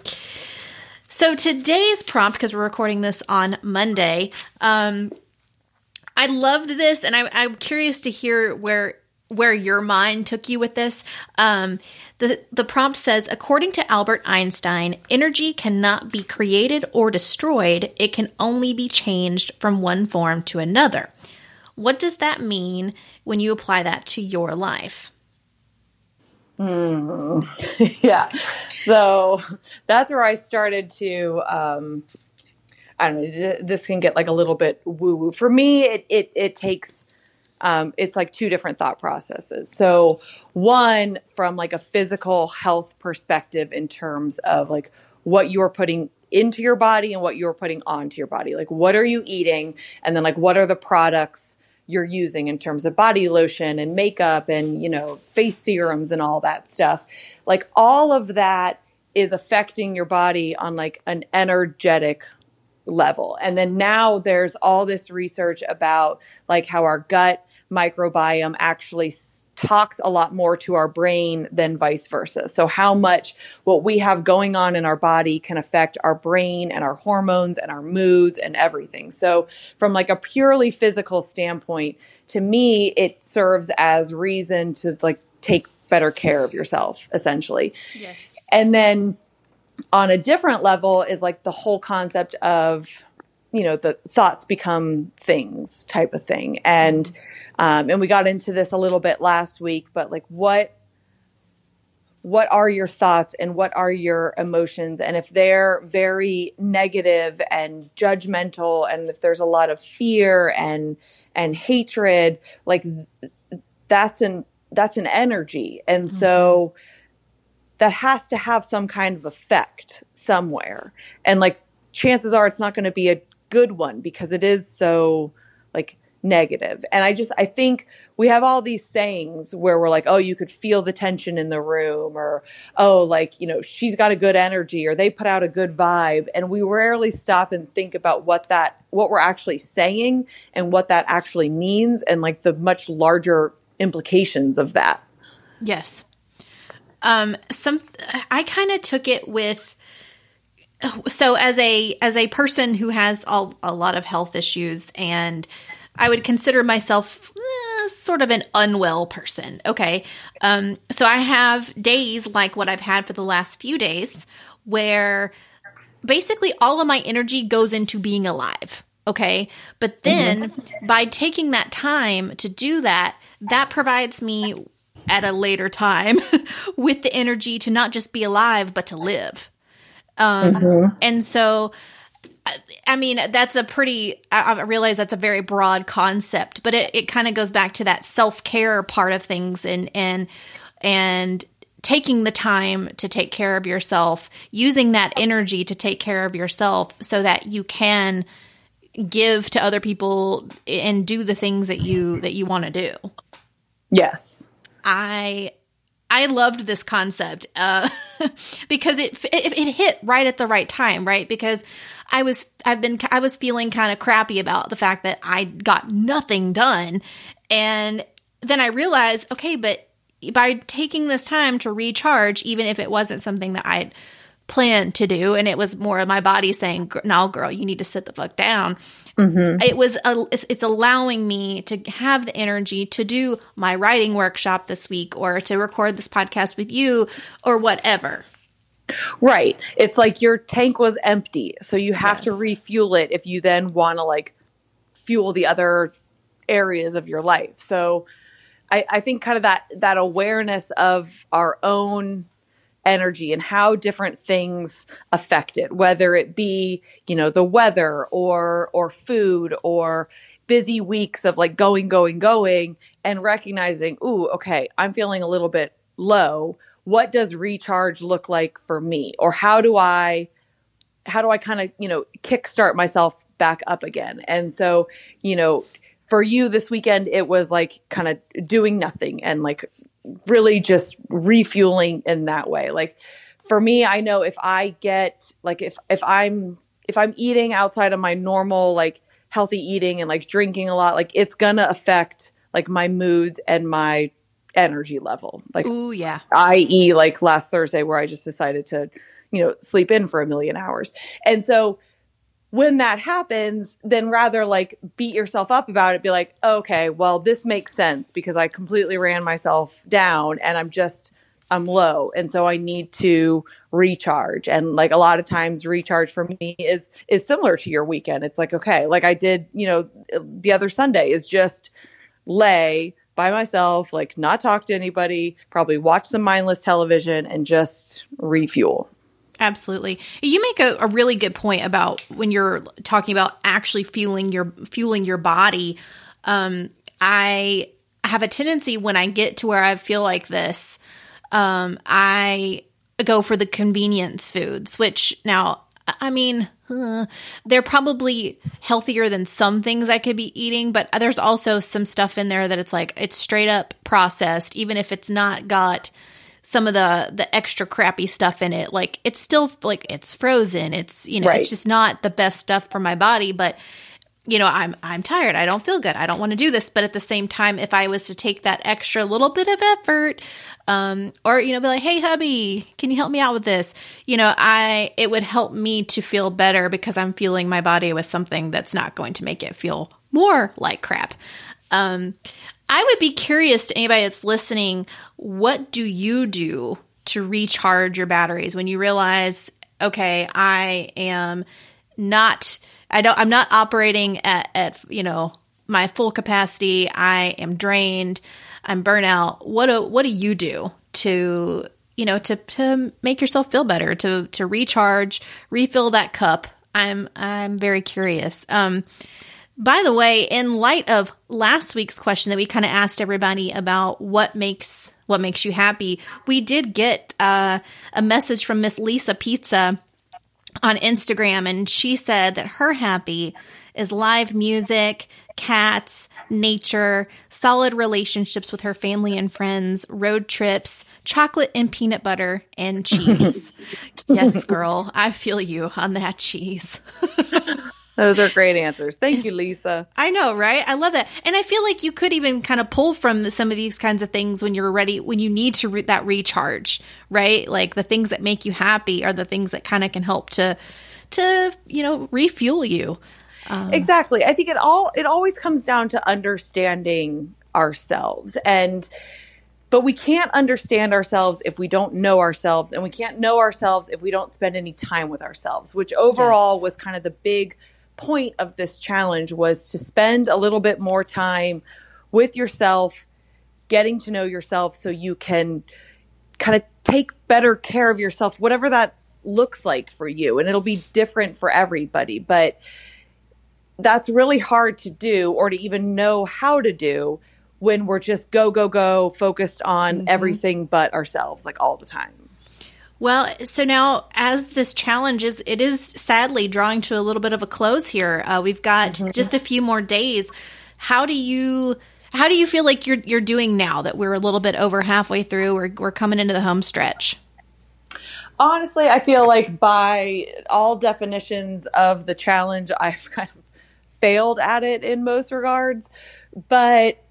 so today's prompt, because we're recording this on Monday, um, I loved this, and I, I'm curious to hear where where your mind took you with this. Um, the, the prompt says According to Albert Einstein, energy cannot be created or destroyed, it can only be changed from one form to another. What does that mean when you apply that to your life? Mm, yeah. So that's where I started to. Um, I don't know. This can get like a little bit woo woo. For me, it, it, it takes um, it's like two different thought processes. So one from like a physical health perspective in terms of like what you're putting into your body and what you're putting onto your body. Like what are you eating? And then like what are the products you're using in terms of body lotion and makeup and, you know, face serums and all that stuff. Like all of that is affecting your body on like an energetic level. And then now there's all this research about like how our gut microbiome actually talks a lot more to our brain than vice versa. So, how much what we have going on in our body can affect our brain and our hormones and our moods and everything. So, from like a purely physical standpoint, to me, it serves as reason to like take better care of yourself, essentially. Yes. And then on a different level is like the whole concept of you know the thoughts become things type of thing. And um, and we got into this a little bit last week but like what what are your thoughts and what are your emotions? And if they're very negative and judgmental and if there's a lot of fear and and hatred like that's an that's an energy. And mm-hmm. so that has to have some kind of effect somewhere. And like chances are it's not going to be a good one because it is so like negative and i just i think we have all these sayings where we're like, oh, you could feel the tension in the room, or oh, like, you know, she's got a good energy, or they put out a good vibe. And we rarely stop and think about what that, what we're actually saying and what that actually means and like the much larger implications of that. Yes. Um, some, I kind of took it with, so as a, as a person who has all, a lot of health issues and I would consider myself eh, sort of an unwell person. Okay. Um, so I have days like what I've had for the last few days where basically all of my energy goes into being alive. Okay. But then mm-hmm. by taking that time to do that, that provides me at a later time with the energy to not just be alive, but to live. Um, mm-hmm. And so I mean, that's a pretty, I realize that's a very broad concept, but it, it kind of goes back to that self care part of things and, and, and taking the time to take care of yourself, using that energy to take care of yourself so that you can give to other people and do the things that you, that you want to do. Yes. I, I loved this concept uh, because it, it, it hit right at the right time, right? Because I was I've been I was feeling kind of crappy about the fact that I got nothing done. And then I realized, okay, but by taking this time to recharge, even if it wasn't something that I'd planned to do, and it was more of my body saying, "No, girl, you need to sit the fuck down." Mm-hmm. It was a, it's allowing me to have the energy to do my writing workshop this week, or to record this podcast with you, or whatever. Right. It's like your tank was empty, so you have yes. to refuel it if you then want to like fuel the other areas of your life. So I, I think kind of that that awareness of our own energy and how different things affect it, whether it be, you know, the weather or or food or busy weeks of like going, going, going, and recognizing, ooh, okay, I'm feeling a little bit low. What does recharge look like for me? Or how do i how do i kind of you know kickstart myself back up again? And so you know for you this weekend it was like kind of doing nothing and like really just refueling in that way like for me i know if i get like if if i'm if i'm eating outside of my normal like healthy eating and like drinking a lot like it's gonna affect like my moods and my energy level. Like, ooh, yeah. I.e., like last Thursday, where I just decided to, you know, sleep in for a million hours. And so when that happens, then rather like beat yourself up about it, be like, okay, well, this makes sense because I completely ran myself down and I'm just, I'm low. And so I need to recharge. And like a lot of times recharge for me is, is similar to your weekend. It's like, okay, like I did, you know, the other Sunday is just lay, by myself, like not talk to anybody, probably watch some mindless television and just refuel. Absolutely. You make a, a, really good point about when you're talking about actually fueling your fueling your body. Um, I have a tendency when I get to where I feel like this, um, I go for the convenience foods, which now I mean, they're probably healthier than some things I could be eating, but there's also some stuff in there that it's like it's straight up processed, even if it's not got some of the the extra crappy stuff in it. Like it's still like it's frozen. It's you know, right. it's just not the best stuff for my body, but you know, I'm I'm tired. I don't feel good. I don't want to do this. But at the same time, if I was to take that extra little bit of effort, um, or you know, be like, "Hey, hubby, can you help me out with this?" You know, I it would help me to feel better because I'm feeling my body with something that's not going to make it feel more like crap. Um, I would be curious to anybody that's listening. What do you do to recharge your batteries when you realize, okay, I am not I don't I'm not operating at at you know my full capacity. I am drained. I'm burnout. What do what do you do to you know to to make yourself feel better to to recharge, refill that cup? I'm I'm very curious. Um by the way, in light of last week's question that we kind of asked everybody about what makes what makes you happy, we did get uh, a message from Miss Lisa Pizza on Instagram, and she said that her happy is live music, cats, nature, solid relationships with her family and friends, road trips, chocolate and peanut butter, and cheese. yes, girl, I feel you on that cheese. Those are great answers. Thank you, Lisa. I know, right? I love that. And I feel like you could even kind of pull from some of these kinds of things when you're ready, when you need to re- that recharge, right? Like the things that make you happy are the things that kind of can help to, to, you know, refuel you. Um, exactly. I think it all, it always comes down to understanding ourselves and, but we can't understand ourselves if we don't know ourselves and we can't know ourselves if we don't spend any time with ourselves which overall yes. was kind of the big point of this challenge was to spend a little bit more time with yourself, getting to know yourself so you can kind of take better care of yourself, whatever that looks like for you. And it'll be different for everybody. But that's really hard to do or to even know how to do when we're just go, go, go, focused on mm-hmm. everything but ourselves, like all the time. Well, so now as this challenge is, it is sadly drawing to a little bit of a close here. Uh, we've got mm-hmm. just a few more days. How do you? How do you feel like you're you're doing now that we're a little bit over halfway through? We're we're coming into the home stretch. Honestly, I feel like by all definitions of the challenge, I've kind of failed at it in most regards, but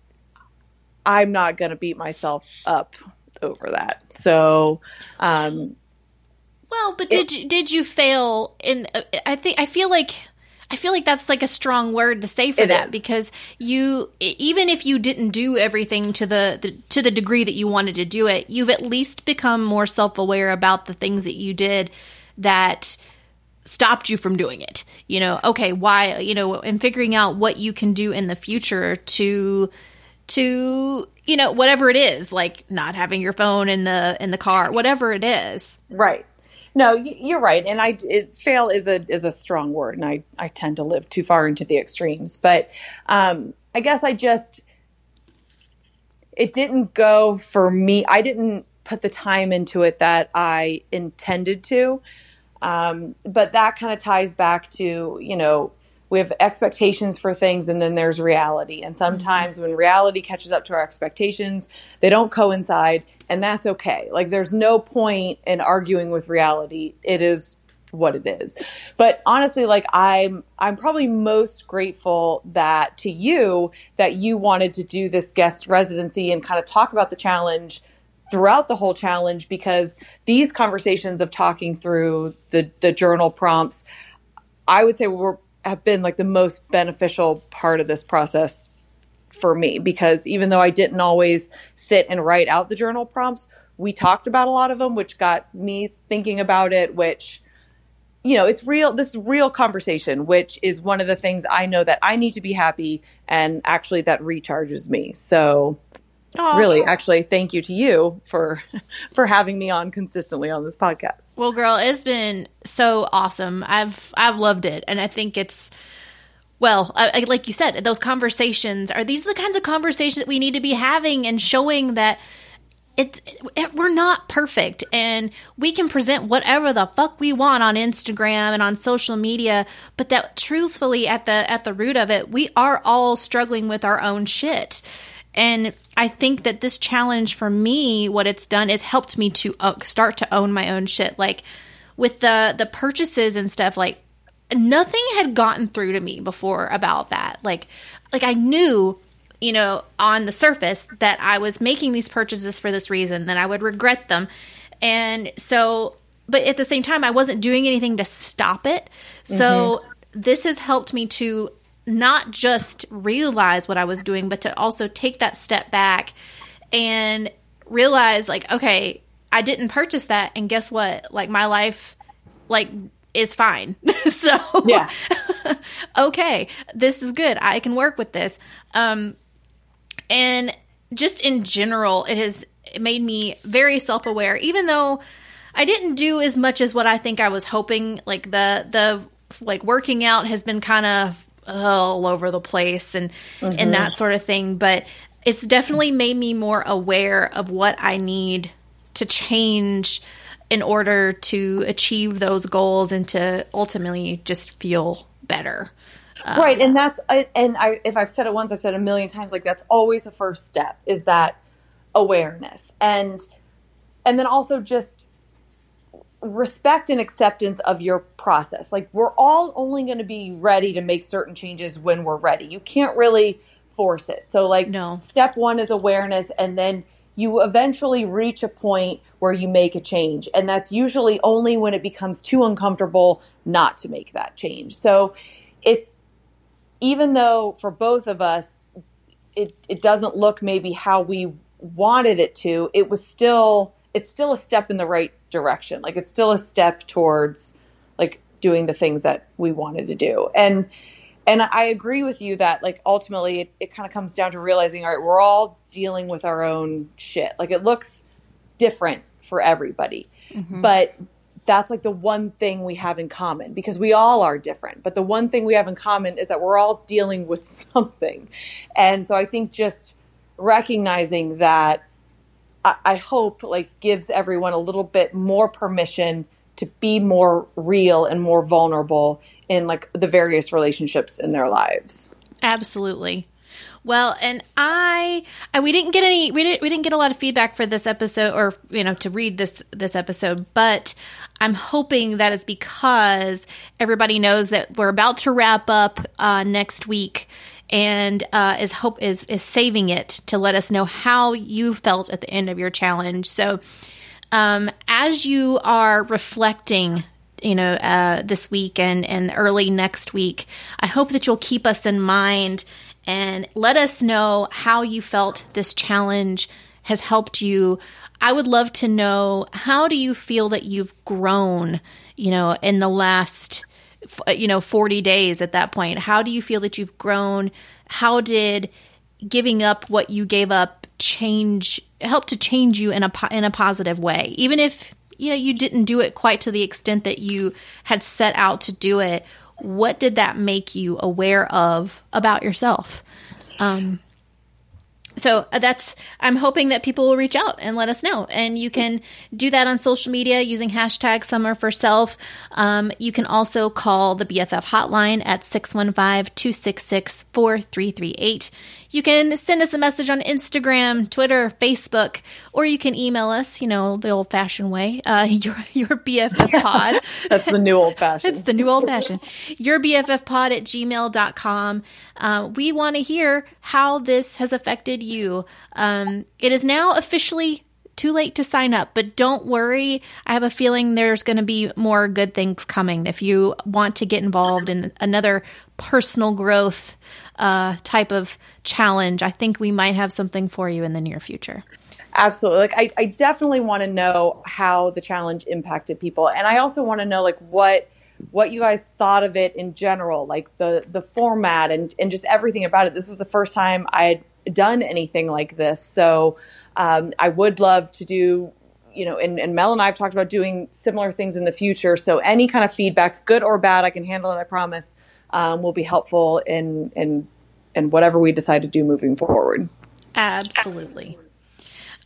I'm not going to beat myself up over that. So, um, well, but did you did you fail in? Uh, I think I feel like I feel like that's like a strong word to say for that is. because you even if you didn't do everything to the, the, to the degree that you wanted to do it, you've at least become more self-aware about the things that you did that stopped you from doing it. You know, okay, why, you know, and figuring out what you can do in the future to to you know whatever it is like not having your phone in the in the car whatever it is right no you're right. And i it, fail is a is a strong word and i i tend to live too far into the extremes. But um i guess i just it didn't go for me i didn't put the time into it that i intended to. Um but that kind of ties back to you know we have expectations for things and then there's reality. And sometimes when reality catches up to our expectations, they don't coincide and that's okay. Like there's no point in arguing with reality. It is what it is. But honestly, like I'm I'm probably most grateful that to you that you wanted to do this guest residency and kind of talk about the challenge throughout the whole challenge because these conversations of talking through the the journal prompts I would say were have been like the most beneficial part of this process for me because even though I didn't always sit and write out the journal prompts, we talked about a lot of them, which got me thinking about it, which you know, it's real this real conversation, which is one of the things I know that I need to be happy and actually that recharges me. So Aww. really actually thank you to you for for having me on consistently on this podcast. Well girl it's been so awesome. I've i've loved it. And i think it's well I, like you said those conversations are these are the kinds of conversations that we need to be having and showing that it's it, we're not perfect and we can present whatever the fuck we want on Instagram and on social media but that truthfully at the at the root of it we are all struggling with our own shit. And I think that this challenge for me, what it's done is helped me to uh, start to own my own shit. Like with the the purchases and stuff, like nothing had gotten through to me before about that. Like like I knew, you know, on the surface that I was making these purchases for this reason, that I would regret them. And so but at the same time I wasn't doing anything to stop it. So mm-hmm. this has helped me to not just realize what I was doing, but to also take that step back and realize, like, okay, I didn't purchase that. And guess what? Like, my life, like, is fine. so Yeah. okay, this is good. I can work with this. Um, and just in general, it has made me very self aware, even though I didn't do as much as what I think I was hoping. Like the the like working out has been kind of all over the place and and mm-hmm. that sort of thing. But it's definitely made me more aware of what I need to change in order to achieve those goals and to ultimately just feel better. Um, right and that's and i if i've said it once i've said it a million times like that's always the first step is that awareness and and then also just respect and acceptance of your process. Like we're all only going to be ready to make certain changes when we're ready. You can't really force it. So like No. step one is awareness and then you eventually reach a point where you make a change. And that's usually only when it becomes too uncomfortable not to make that change. So it's even though for both of us it, it doesn't look maybe how we wanted it to it was still it's still a step in the right direction. Like it's still a step towards like doing the things that we wanted to do. And and i agree with you that like ultimately it, it kind of comes down to realizing all right we're all dealing with our own shit. Like it looks different for everybody. Mm-hmm. But that's like the one thing we have in common because we all are different. But the one thing we have in common is that we're all dealing with something. And so I think just recognizing that I, hope like gives everyone a little bit more permission to be more real and more vulnerable in like the various relationships in their lives. Absolutely. Well, and I, I we didn't get any we didn't we didn't get a lot of feedback for this episode or you know to read this this episode, but I'm hoping that is because everybody knows that we're about to wrap up uh, next week and uh, is hope is is saving it to let us know how you felt at the end of your challenge. So um, as you are reflecting you know uh, this week and, and early next week i hope that you'll keep us in mind and let us know how you felt this challenge has helped you i would love to know how do you feel that you've grown you know in the last you know 40 days at that point. How do you feel that you've grown? How did giving up what you gave up change help to change you in a in a positive way? Even if you know you didn't do it quite to the extent that you had set out to do it what did that make you aware of about yourself? Um so uh, that's i'm hoping that people will reach out and let us know. And you can do that on social media using hashtag summer for self um, you can also call the bff hotline at 615-266-4338 you can send us a message on instagram twitter facebook or you can email us you know the old fashioned way uh, your, your bff pod That's the new old fashioned. it's the new old fashioned. Your BFF pod at gmail.com. Uh, we want to hear how this has affected you. Um, it is now officially too late to sign up, but don't worry. I have a feeling there's going to be more good things coming. If you want to get involved in another personal growth uh, type of challenge, I think we might have something for you in the near future. Absolutely. Like I, I definitely want to know how the challenge impacted people. And I also want to know like what what you guys thought of it in general, like the the format and, and just everything about it. This was the first time I had done anything like this. So um, I would love to do you know, and, and Mel and I have talked about doing similar things in the future. So any kind of feedback, good or bad, I can handle it, I promise, um, will be helpful in in in whatever we decide to do moving forward. Absolutely.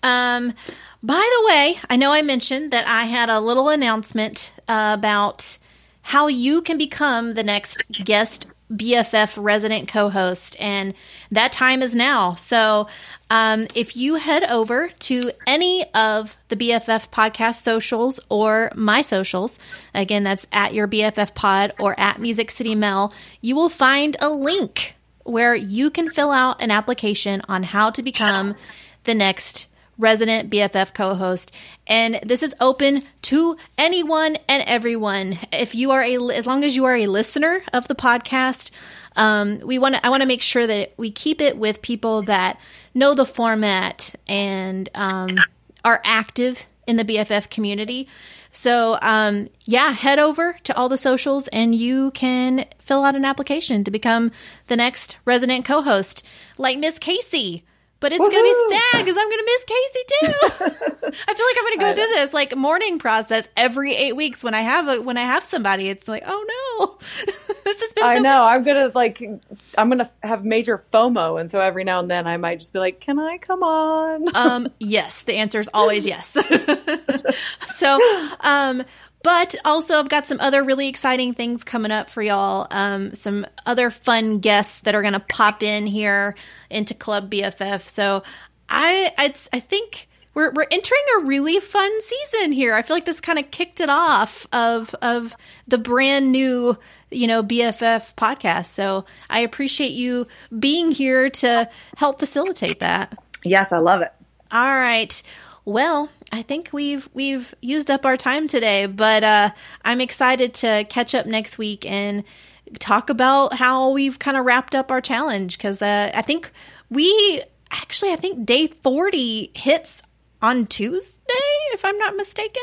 Um, by the way, I know I mentioned that I had a little announcement uh, about how you can become the next guest BFF resident co host, and that time is now. So, um, if you head over to any of the BFF podcast socials or my socials, again, that's at your BFF pod or at Music City Mel, you will find a link where you can fill out an application on how to become the next resident BFF co-host and this is open to anyone and everyone if you are a as long as you are a listener of the podcast um, we want to I want to make sure that we keep it with people that know the format and um, are active in the BFF community. So, um, yeah, head over to all the socials and you can fill out an application to become the next resident co host, like Miss Kacie. But it's going to be sad because I'm going to miss Kacie too. I feel like I'm going to go through this like mourning process every eight weeks when I have a when I have somebody. It's like, oh no, this has been. I so know. I'm gonna like. I'm gonna have major FOMO, and so every now and then I might just be like, "Can I come on?" um, yes, the answer is always yes. so, um, but also, I've got some other really exciting things coming up for y'all. Um, some other fun guests that are going to pop in here into Club BFF. So, I I, I think we're we're entering a really fun season here. I feel like this kind of kicked it off of of the brand new you know BFF podcast. So, I appreciate you being here to help facilitate that. Yes, I love it. All right. Well, I think we've we've used up our time today, but uh, I'm excited to catch up next week and talk about how we've kind of wrapped up our challenge because uh, I think we actually I think day 40 hits on Tuesday if I'm not mistaken.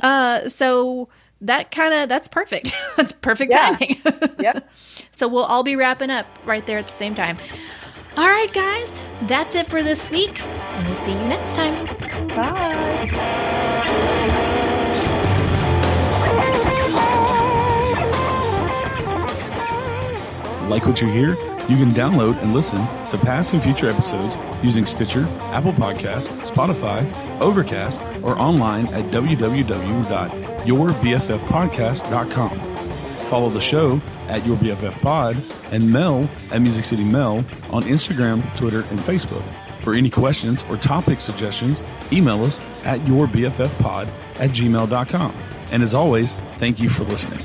Uh, so that kind of that's perfect. that's perfect Yeah. timing. Yep. So we'll all be wrapping up right there at the same time. All right, guys, that's it for this week, and we'll see you next time. Bye. Like what you hear? You can download and listen to past and future episodes using Stitcher, Apple Podcasts, Spotify, Overcast, or online at www.yourbffpodcast.com. Follow the show at Your BFF Pod and Mel at Music City Mel on Instagram, Twitter, and Facebook. For any questions or topic suggestions, email us at yourbffpod at gmail.com. And as always, thank you for listening.